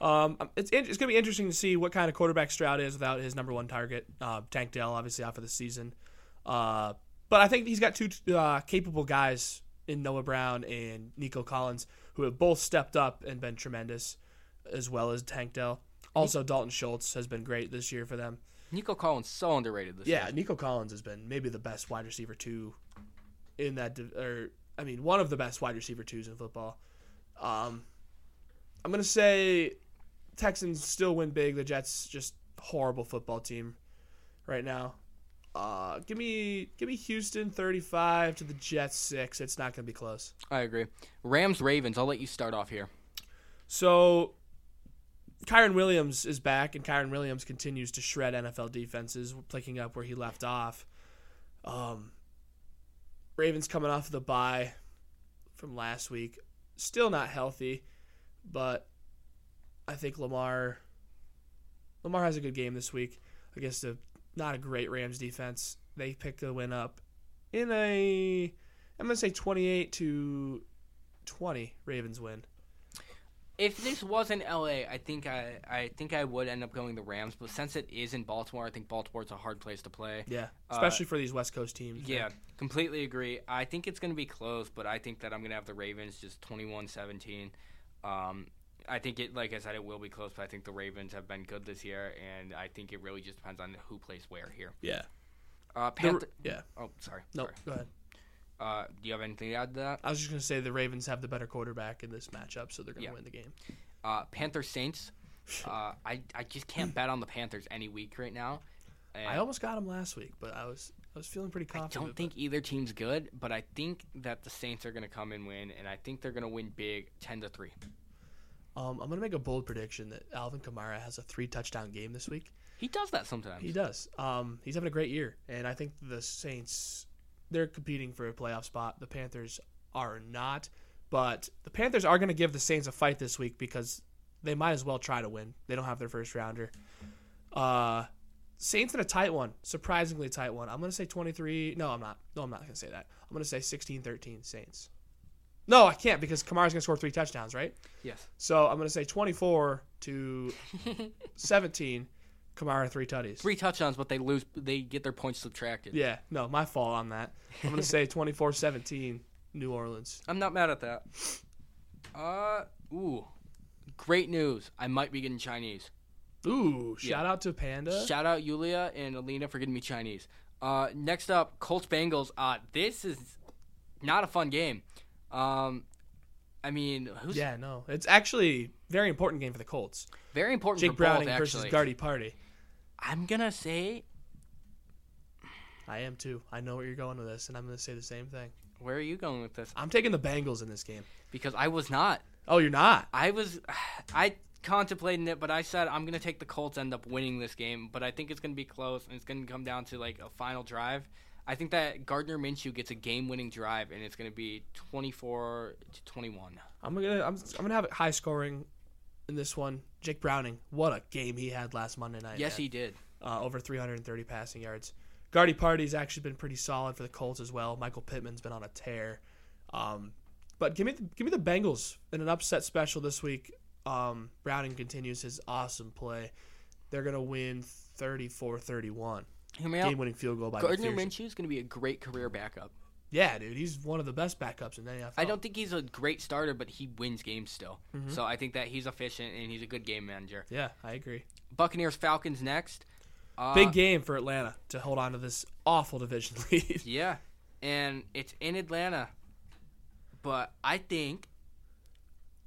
Um, it's it's going to be interesting to see what kind of quarterback Stroud is without his number one target, uh, Tank Dell, obviously out for the season. Uh, but I think he's got two uh, capable guys in Noah Brown and Nico Collins who have both stepped up and been tremendous, as well as Tank Dell. Also, Dalton Schultz has been great this year for them. Nico Collins so underrated this Yeah, year. Yeah, Nico Collins has been maybe the best wide receiver two in that, or I mean, one of the best wide receiver twos in football. Um, I'm gonna say Texans still win big. The Jets just horrible football team right now. Uh, give me give me Houston 35 to the Jets six. It's not gonna be close. I agree. Rams Ravens. I'll let you start off here. So, Kyren Williams is back, and Kyren Williams continues to shred NFL defenses, picking up where he left off. Um, Ravens coming off the bye from last week, still not healthy, but I think Lamar Lamar has a good game this week against a not a great Rams defense. They picked the win up in a I'm gonna say 28 to 20 Ravens win. If this wasn't LA, I think I I think I would end up going the Rams. But since it is in Baltimore, I think Baltimore's a hard place to play. Yeah, especially for these West Coast teams. Yeah, completely agree. I think it's going to be close, but I think that I'm going to have the Ravens just 21-17. Um, I think it, like I said, it will be close, but I think the Ravens have been good this year, and I think it really just depends on who plays where here. Yeah. Uh, The- Panther- yeah. oh, sorry. No, sorry. go ahead. Uh, do you have anything to add to that? I was just gonna say the Ravens have the better quarterback in this matchup, so they're gonna Yeah. win the game. Uh, Panther Saints. Uh, I I just can't bet on the Panthers any week right now. And I almost got them last week, but I was I was feeling pretty confident. I don't think either team's good, but I think that the Saints are going to come and win, and I think they're going to win big, ten to three. Um, I'm gonna make a bold prediction that Alvin Kamara has a three touchdown game this week. He does that sometimes. He does. Um, he's having a great year, and I think the Saints they're competing for a playoff spot. The Panthers are not, but the Panthers are gonna give the Saints a fight this week because they might as well try to win. They don't have their first rounder. Uh, Saints in a tight one, surprisingly tight one. I'm gonna say 23. No, I'm not. No, I'm not gonna say that. I'm gonna say 16-13 Saints. No, I can't because Kamara's gonna score three touchdowns, right? Yes. So I'm gonna say 24 to 17. Kamara three tutties. Three touchdowns, but they lose. They get their points subtracted. Yeah, no, my fault on that. I'm gonna say 24-17 New Orleans. I'm not mad at that. Uh, ooh, great news! I might be getting Chinese. Ooh, Yeah. shout out to Panda. Shout out Yulia and Alina for getting me Chinese. Uh, next up, Colts Bengals. Uh, this is not a fun game. Um, I mean, who's yeah, no, it's actually very important game for the Colts. very important Jake for Browning both, versus. Gardy Party. I'm gonna say, I am too. I know where you're going with this, and I'm gonna say the same thing. where are you going with this? I'm taking the Bengals in this game. Because I was not. Oh, you're not. I was, I contemplating it, but I said I'm gonna take the Colts. End up winning this game, but I think it's gonna be close, and it's gonna come down to like a final drive. I think that Gardner Minshew gets a game-winning drive, and it's gonna be 24 to 21. I'm gonna I'm, I'm gonna have it high scoring in this one. Jake Browning, what a game he had last Monday night. Yes, man. he did. uh, over 330 passing yards. Gardy Party's actually been pretty solid for the Colts as well. Michael Pittman's been on a tear. Um, but give me the, give me the Bengals in an upset special this week. Um, Browning continues his awesome play. They're gonna win 34-31. Hear me out. Game-winning field goal by Gardner McPherson. Minshew is going to be a great career backup. Yeah, dude, he's one of the best backups in the NFL. I don't think he's a great starter, but he wins games still. Mm-hmm. So I think that he's efficient and he's a good game manager. Yeah, I agree. Buccaneers Falcons next. Uh, Big game for Atlanta to hold on to this awful division lead. Yeah, and it's in Atlanta. But I think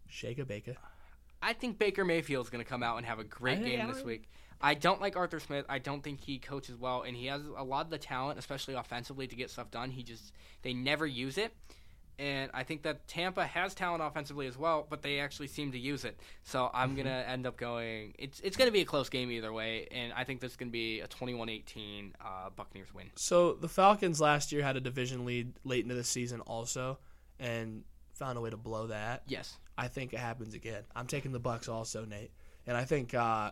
Shake a Baker. I think Baker Mayfield's going to come out and have a great I- game I- this week. I don't like Arthur Smith. I don't think he coaches well, and he has a lot of the talent, especially offensively, to get stuff done. He just they never use it, and I think that Tampa has talent offensively as well, but they actually seem to use it. So I'm Mm-hmm. gonna end up going. It's it's gonna be a close game either way, and I think this is gonna be a 21-18 uh, Buccaneers win. So the Falcons last year had a division lead late into the season also, and found a way to blow that. Yes, I think it happens again. I'm taking the Bucks also, Nate, and I think uh,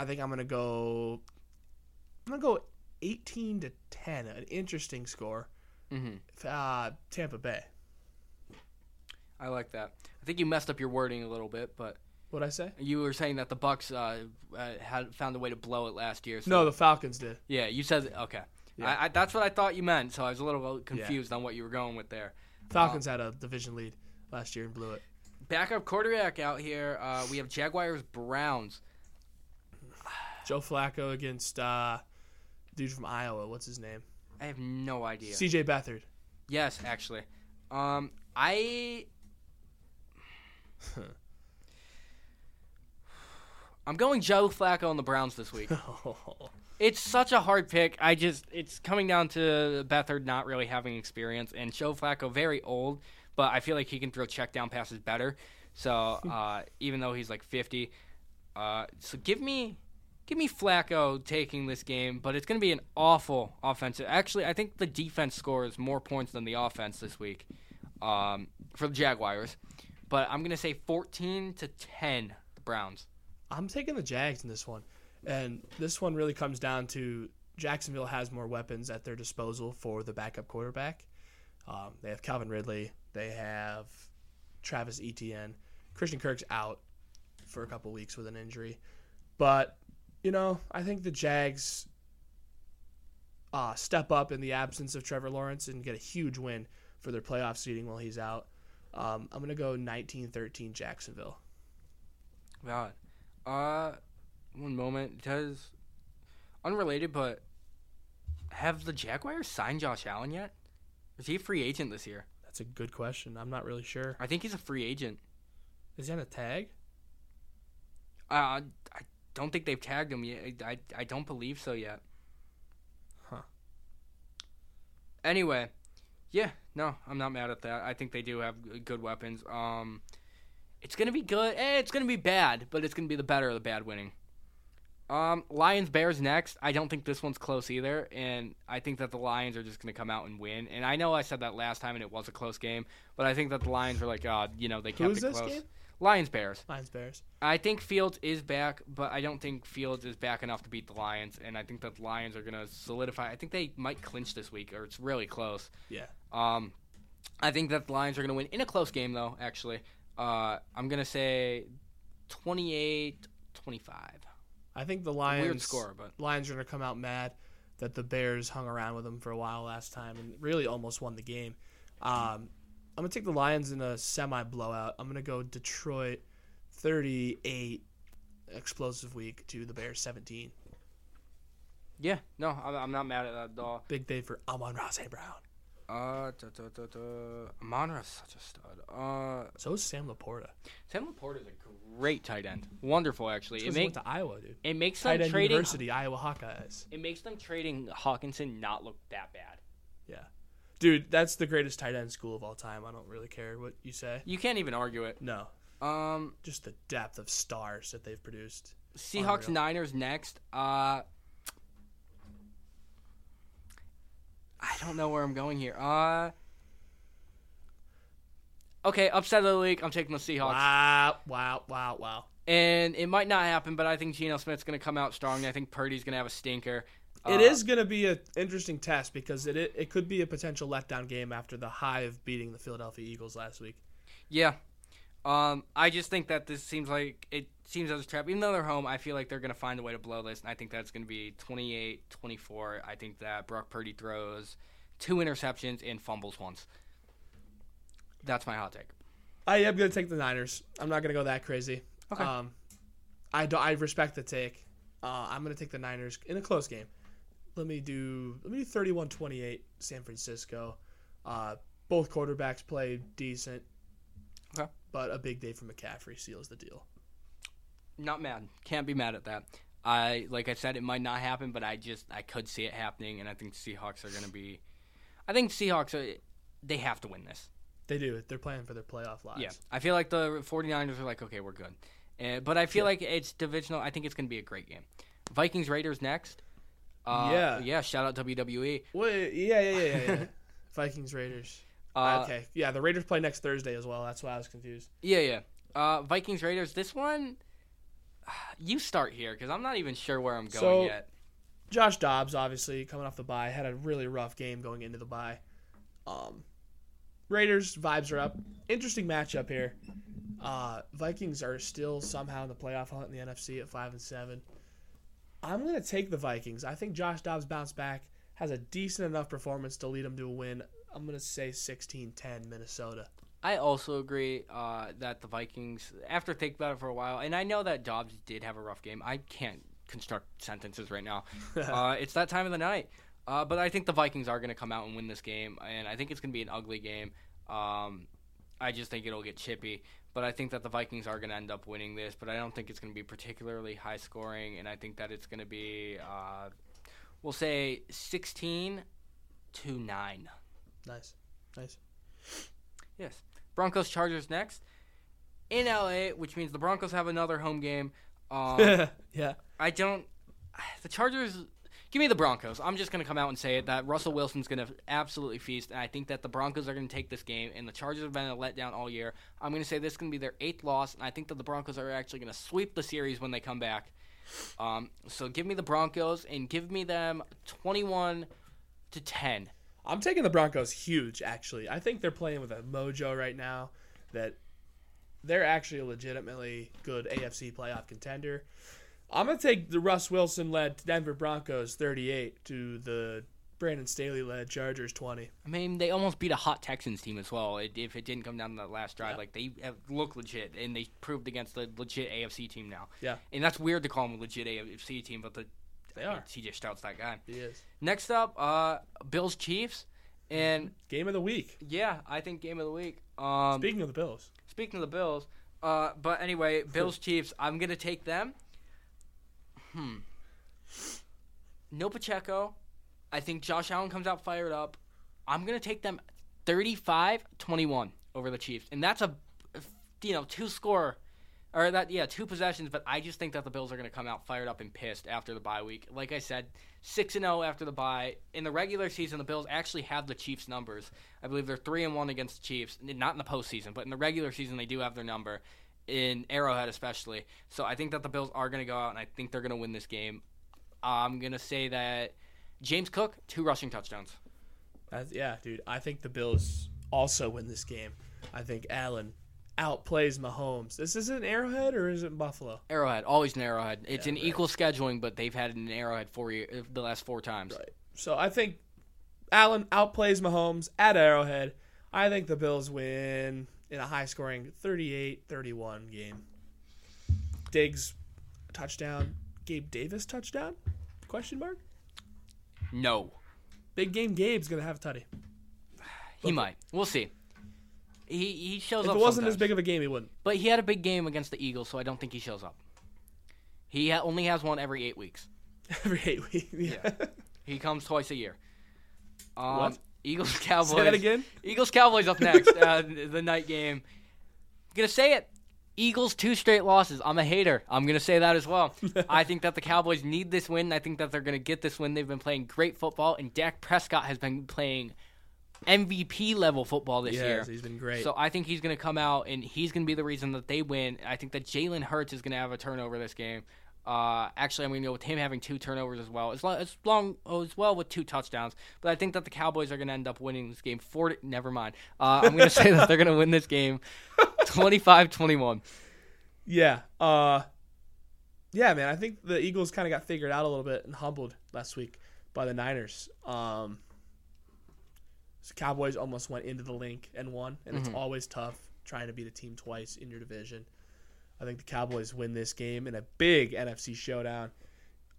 I think I'm gonna go I'm gonna go 18 to 10. An interesting score. hmm Uh, Tampa Bay. I like that. I think you messed up your wording a little bit, but What'd I say? you were saying that the Bucks uh, uh, had found a way to blow it last year. So No, the Falcons did. Yeah, you said okay. Yeah. I, I, that's what I thought you meant. So I was a little confused on what you were going with there. Falcons had a division lead last year and blew it. Backup quarterback out here. Uh, we have Jaguars Browns. Joe Flacco against uh, dude from Iowa. What's his name? I have no idea. C.J. Beathard. yes, actually. Um, I. I'm going Joe Flacco on the Browns this week. It's such a hard pick. I just it's coming down to Beathard not really having experience and Joe Flacco very old, but I feel like he can throw check down passes better. So uh, even though he's like 50, uh, so give me give me Flacco taking this game, but it's going to be an awful offensive. Actually, I think the defense scores more points than the offense this week um, for the Jaguars. But I'm going to say 14 to 10 the Browns. I'm taking the Jags in this one. And this one really comes down to Jacksonville has more weapons at their disposal for the backup quarterback. Um, they have Calvin Ridley. They have Travis Etienne. Christian Kirk's out for a couple weeks with an injury. But, you know, I think the Jags uh, step up in the absence of Trevor Lawrence and get a huge win for their playoff seeding while he's out. Um, I'm going to go 19 13 Jacksonville. God. Uh, one moment. Does unrelated, but have the Jaguars signed Josh Allen yet? Is he a free agent this year? That's a good question. I'm not really sure. I think he's a free agent. Is he on a tag? Uh, don't think they've tagged him yet. I, I don't believe so yet. Huh. Anyway, yeah, no, I'm not mad at that. I think they do have good weapons. Um, it's gonna be good. Eh, it's gonna be bad, but it's gonna be the better of the bad winning. Um, Lions Bears next. I don't think this one's close either, and I think that the Lions are just gonna come out and win. And I know I said that last time, and it was a close game, but I think that the Lions were like, uh, you know, they kept Who is it this close. game? Lions Bears. Lions Bears. I think Fields is back, but I don't think Fields is back enough to beat the Lions, and I think that the Lions are gonna solidify. I think they might clinch this week, or it's really close. Yeah. Um, I think that the Lions are gonna win in a close game, though. Actually, uh, I'm gonna say 28-25. I think the Lions Weird score, but Lions are going to come out mad that the Bears hung around with them for a while last time and really almost won the game. Um, I'm going to take the Lions in a semi blowout. I'm going to go Detroit 38 explosive week to the Bears 17. yeah, no, I'm, I'm not mad at that at all. Big day for Amon-Ra St. Brown. Uh, da, da, da, da. Amon-Ra's such a stud. Uh, So is Sam LaPorta. Sam LaPorta is a great tight end. Wonderful, actually. It makes went to Iowa, dude. it makes Tight them end trading. University, Iowa Hawkeyes. It makes them trading Hockenson not look that bad. Yeah. Dude, that's the greatest tight end school of all time. I don't really care what you say. You can't even argue it. No. Um, Just the depth of stars that they've produced. Seahawks Unreal. Niners next. Uh, I don't know where I'm going here. Uh, okay, upset of the league. I'm taking the Seahawks, Wow, wow, wow, wow. and it might not happen, but I think Geno Smith's going to come out strong. I think Purdy's going to have a stinker. It Uh, is going to be an interesting test because it, it it could be a potential letdown game after the high of beating the Philadelphia Eagles last week. Yeah. Um, I just think that this seems like it seems as a trap. Even though they're home, I feel like they're going to find a way to blow this, and I think that's going to be 28-24. I think that Brock Purdy throws two interceptions and fumbles once. That's my hot take. I am going to take the Niners. I'm not going to go that crazy. Okay. Um, I do, I respect the take. Uh, I'm going to take the Niners in a close game. Let me do let me do 31-28 San Francisco. Uh, both quarterbacks play decent. Okay. But a big day for McCaffrey seals the deal. Not mad. Can't be mad at that. I like I said, it might not happen, but I just I could see it happening, and I think Seahawks are going to be. I think Seahawks are. They have to win this. They do. They're playing for their playoff lives. Yeah, I feel like the 49ers are like, okay, we're good. Uh, but I feel like it's divisional. I think it's going to be a great game. Vikings Raiders next. Uh, Yeah. yeah. Shout out WWE. Wait, yeah, yeah, yeah, yeah. yeah. Vikings Raiders. Uh, okay, yeah, the Raiders play next Thursday as well. That's why I was confused. Yeah, yeah. Uh, Vikings Raiders. This one, you start here because I'm not even sure where I'm going So- yet. Josh Dobbs, obviously coming off the bye, had a really rough game going into the bye. Um, Raiders vibes are up. Interesting matchup here. Uh, Vikings are still somehow in the playoff hunt in the NFC at five and seven. I'm gonna take the Vikings. I think Josh Dobbs bounced back, has a decent enough performance to lead them to a win. I'm gonna say 16-10 Minnesota. I also agree uh, that the Vikings, after thinking about it for a while, and I know that Dobbs did have a rough game. I can't construct sentences right now. uh, it's that time of the night. Uh, but I think the Vikings are going to come out and win this game, and I think it's going to be an ugly game. Um, I just think it'll get chippy. But I think that the Vikings are going to end up winning this, but I don't think it's going to be particularly high scoring, and I think that it's going to be, uh, we'll say, 16 to 9. Nice, nice. Yes. Broncos Chargers next in LA, which means the Broncos have another home game. Um, yeah. I don't. The Chargers. Give me the Broncos. I'm just going to come out and say it that Russell Wilson's going to absolutely feast, and I think that the Broncos are going to take this game, and the Chargers have been a letdown all year. I'm going to say this is going to be their eighth loss, and I think that the Broncos are actually going to sweep the series when they come back. Um, so give me the Broncos, and give me them 21 to 10. I'm taking the Broncos huge, actually. I think they're playing with a mojo right now that they're actually a legitimately good AFC playoff contender. I'm going to take the Russ Wilson led Denver Broncos 38 to the Brandon Staley led Chargers 20. I mean, they almost beat a hot Texans team as well. It, if it didn't come down to that last drive, Yeah. like they look legit, and they proved against the legit AFC team now. Yeah. And that's weird to call them a legit AFC team, but the They I mean, are. CJ Stroud's that guy. He is. Next up, uh, Bills Chiefs, and Game of the week. yeah, I think game of the week. Um, Speaking of the Bills. Speaking of the Bills, uh, but anyway, Bills Chiefs. I'm gonna take them. Hmm. No Pacheco. I think Josh Allen comes out fired up. I'm gonna take them 35-21 over the Chiefs, and that's a you know two score. Or that yeah, two possessions, but I just think that the Bills are going to come out fired up and pissed after the bye week. Like I said, six and zero after the bye. In the regular season, the Bills actually have the Chiefs' numbers. I believe they're three and one against the Chiefs. Not in the postseason, but in the regular season, they do have their number. In Arrowhead, especially. So I think that the Bills are going to go out, and I think they're going to win this game. I'm going to say that James Cook two rushing touchdowns. That's, yeah, dude. I think the Bills also win this game. I think Allen outplays Mahomes. This is it Arrowhead or is it Buffalo? Arrowhead, always an Arrowhead. It's Yeah, an right. equal scheduling, but they've had an Arrowhead four year, uh, the last four times. Right. So I think Allen outplays Mahomes at Arrowhead. I think the Bills win in a high scoring 38-31 game. Diggs touchdown. Gabe Davis touchdown? Question mark? No. Big game Gabe's gonna have a tutty. He might. We'll see. He he shows If up. it wasn't sometimes. as big of a game, he wouldn't. but he had a big game against the Eagles, so I don't think he shows up. He ha- only has one every eight weeks. Every eight weeks. Yeah. He comes twice a year. Um, What? Eagles Cowboys. Say that again. Eagles Cowboys up next. uh, the night game. I'm gonna say it. Eagles two straight losses. I'm a hater. I'm gonna say that as well. I think that the Cowboys need this win. I think that they're gonna get this win. They've been playing great football, and Dak Prescott has been playing MVP level football this year. He's been great. So I think he's going to come out and he's going to be the reason that they win. I think that Jalen Hurts is going to have a turnover this game. Uh, actually, I'm going to go with him having two turnovers as well, as, lo- as long as well with two touchdowns. But I think that the Cowboys are going to end up winning this game. Forty, never mind. Uh, I'm going to say that they're going to win this game, 25-21. Yeah. Uh Yeah, man, I think the Eagles kind of got figured out a little bit and humbled last week by the Niners. Um so Cowboys almost went into the Linc and won, and it's always tough trying to beat a team twice in your division. I think the Cowboys win this game in a big NFC showdown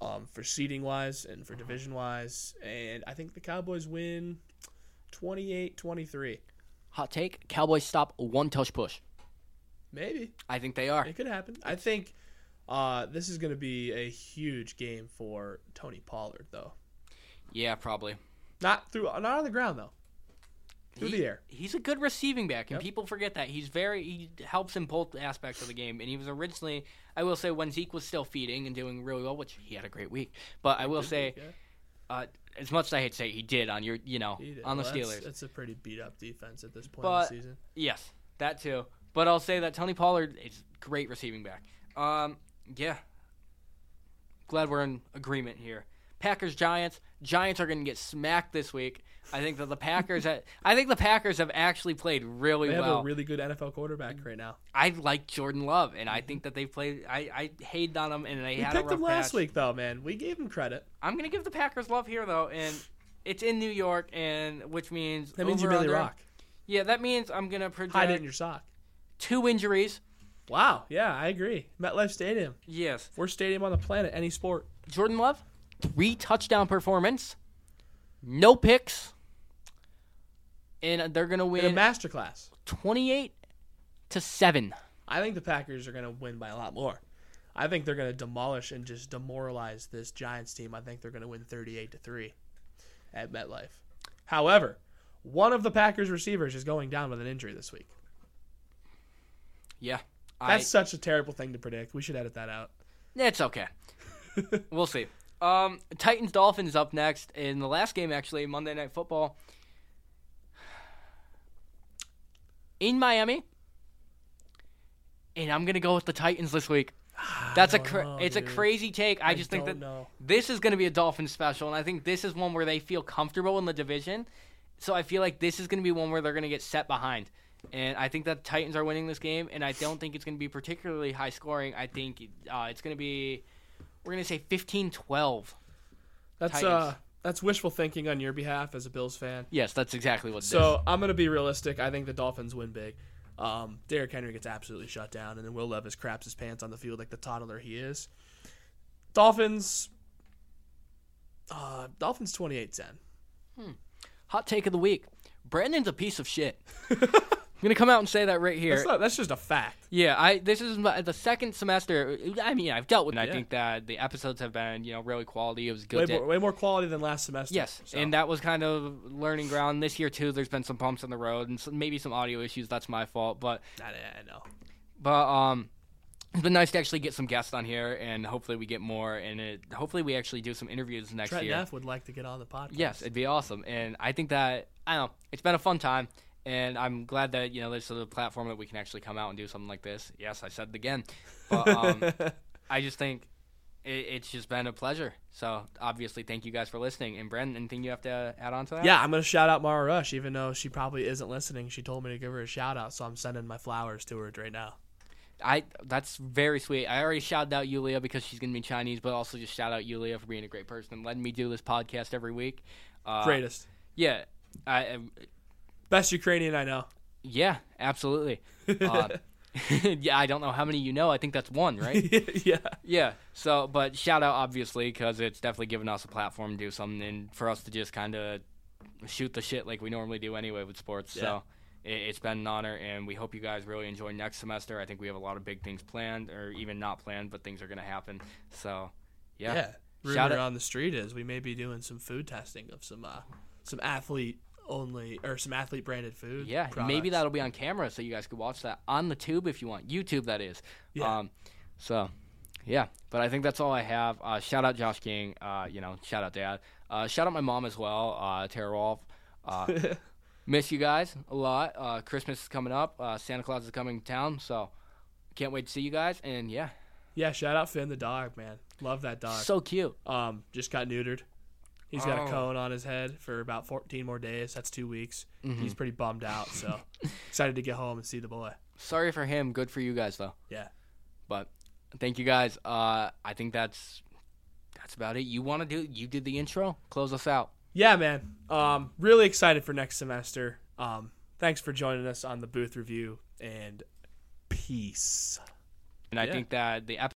um, for seeding wise and for division wise. And I think the Cowboys win 28 23. Hot take: Cowboys stop one tush push. Maybe. I think they are. It could happen. I think uh, this is going to be a huge game for Tony Pollard, though. Yeah, probably. Not through, not on the ground though. He- the air. He's a good receiving back, and Yep. people forget that. He's very he helps in both aspects of the game. And he was originally, I will say, when Zeke was still feeding and doing really well, which he had a great week. But I will say, Yeah, uh, as much as I hate to say, he did on your, you know, on the Well, Steelers. That's, that's a pretty beat up defense at this point But- in the season. Yes, that too. But I'll say that Tony Pollard is great receiving back. Um, yeah. Glad we're in agreement here. Packers Giants. Giants are going to get smacked this week. I think that the Packers. I think the Packers have actually played really well. They have well. a really good NFL quarterback right now. I like Jordan Love, and I mm-hmm. think that they've played. I, I hated on them, and they We had a picked rough them last patch. week, though, man. We gave them credit. I'm gonna give the Packers love here though, and it's in New York, and which means That means you under- Rock. Yeah, that means I'm gonna project Hide it in your sock. two injuries. Wow. Yeah, I agree. MetLife Stadium. Yes, Worst stadium on the planet, any sport. Jordan Love, three touchdown performance, no picks, and they're gonna In a win masterclass. 28 to seven. I think the Packers are going to win by a lot more. I think they're going to demolish and just demoralize this Giants team. I think they're going to win 38 to 3 at MetLife. However, one of the Packers receivers is going down with an injury this week. Yeah, That's I, such a terrible thing to predict. We should edit that out. It's okay. we'll see. Um, Titans Dolphins up next in the last game, actually Monday Night Football in Miami, and I'm gonna go with the Titans this week. That's a cra- know, it's a crazy take. I just think that know. this is gonna be a Dolphins special, and I think this is one where they feel comfortable in the division. So I feel like this is gonna be one where they're gonna get set behind. And I think that Titans are winning this game, and I don't think it's going to be particularly high scoring. I think uh, it's going to be, we're going to say 15-12. That's Titans. uh that's wishful thinking on your behalf as a Bills fan. Yes, that's exactly what it is. So I'm gonna be realistic. I think the Dolphins win big. Um, Derrick Henry gets absolutely shut down, and then Will Levis craps his pants on the field like the toddler he is. Dolphins. Uh, Dolphins 28-10. Hmm. Hot take of the week. Brandon's a piece of shit. I'm going to come out and say that right here. That's not. That's just a fact. Yeah, I this is my, the second semester. I mean, I've dealt with. it. I think that the episodes have been, you know, really quality. It was good. Way to- more, way more quality than last semester. Yes, So, and that was kind of learning ground this year too. There's been some bumps in the road and some, maybe some audio issues. That's my fault, but I, I know. But um, it's been nice to actually get some guests on here, and hopefully we get more. And it, hopefully we actually do some interviews next Trent year. Neff would like to get on the podcast. Yes, it'd be awesome. And I think that I don't know, it's been a fun time, and I'm glad that you know there's a platform that we can actually come out and do something like this. Yes, I said it again, but um, I just think it, it's just been a pleasure. So obviously, thank you guys for listening. And Brandon, anything you have to add on to that? Yeah, I'm gonna shout out Mara Rush, even though she probably isn't listening. She told me to give her a shout out, so I'm sending my flowers to her right now. I that's very sweet. I already shouted out Yulia because she's gonna be Chinese, but also just shout out Yulia for being a great person and letting me do this podcast every week. Uh, Greatest, Yeah, I, I best Ukrainian I know. yeah, absolutely. Uh, yeah, I don't know how many you know. I think that's one, right? yeah. yeah. So, but shout out obviously because it's definitely given us a platform to do something and for us to just kind of shoot the shit like we normally do anyway with sports. Yeah. So. it- It's been an honor, and we hope you guys really enjoy next semester. I think we have a lot of big things planned, or even not planned, but things are going to happen. So, yeah. Yeah. Rumor Shout out- on the street is we may be doing some food testing of some uh, some athlete only or some athlete branded food. Yeah, maybe that'll be on camera so you guys could watch that on the tube if you want. YouTube, that is. Yeah. Um, so, yeah. But I think that's all I have. Uh, shout out Josh King. Uh, you know, shout out Dad. Uh, shout out my mom as well, uh, Tara Rolf. Uh, miss you guys a lot. Uh, Christmas is coming up. Uh, Santa Claus is coming to town, so can't wait to see you guys. And yeah, Yeah, shout out Finn the dog, man. Love that dog. so cute. um, just got neutered. He's got Oh. a cone on his head for about 14 more days. That's two weeks. Mm-hmm. He's pretty bummed out. So excited to get home and see the boy. Sorry for him. Good for you guys though. Yeah. But thank you guys. Uh, I think that's that's about it. You want to do? You did the intro. Close us out. Yeah, man. Um, really excited for next semester. Um, thanks for joining us on the booth review and peace. And I Yeah. think that the episode.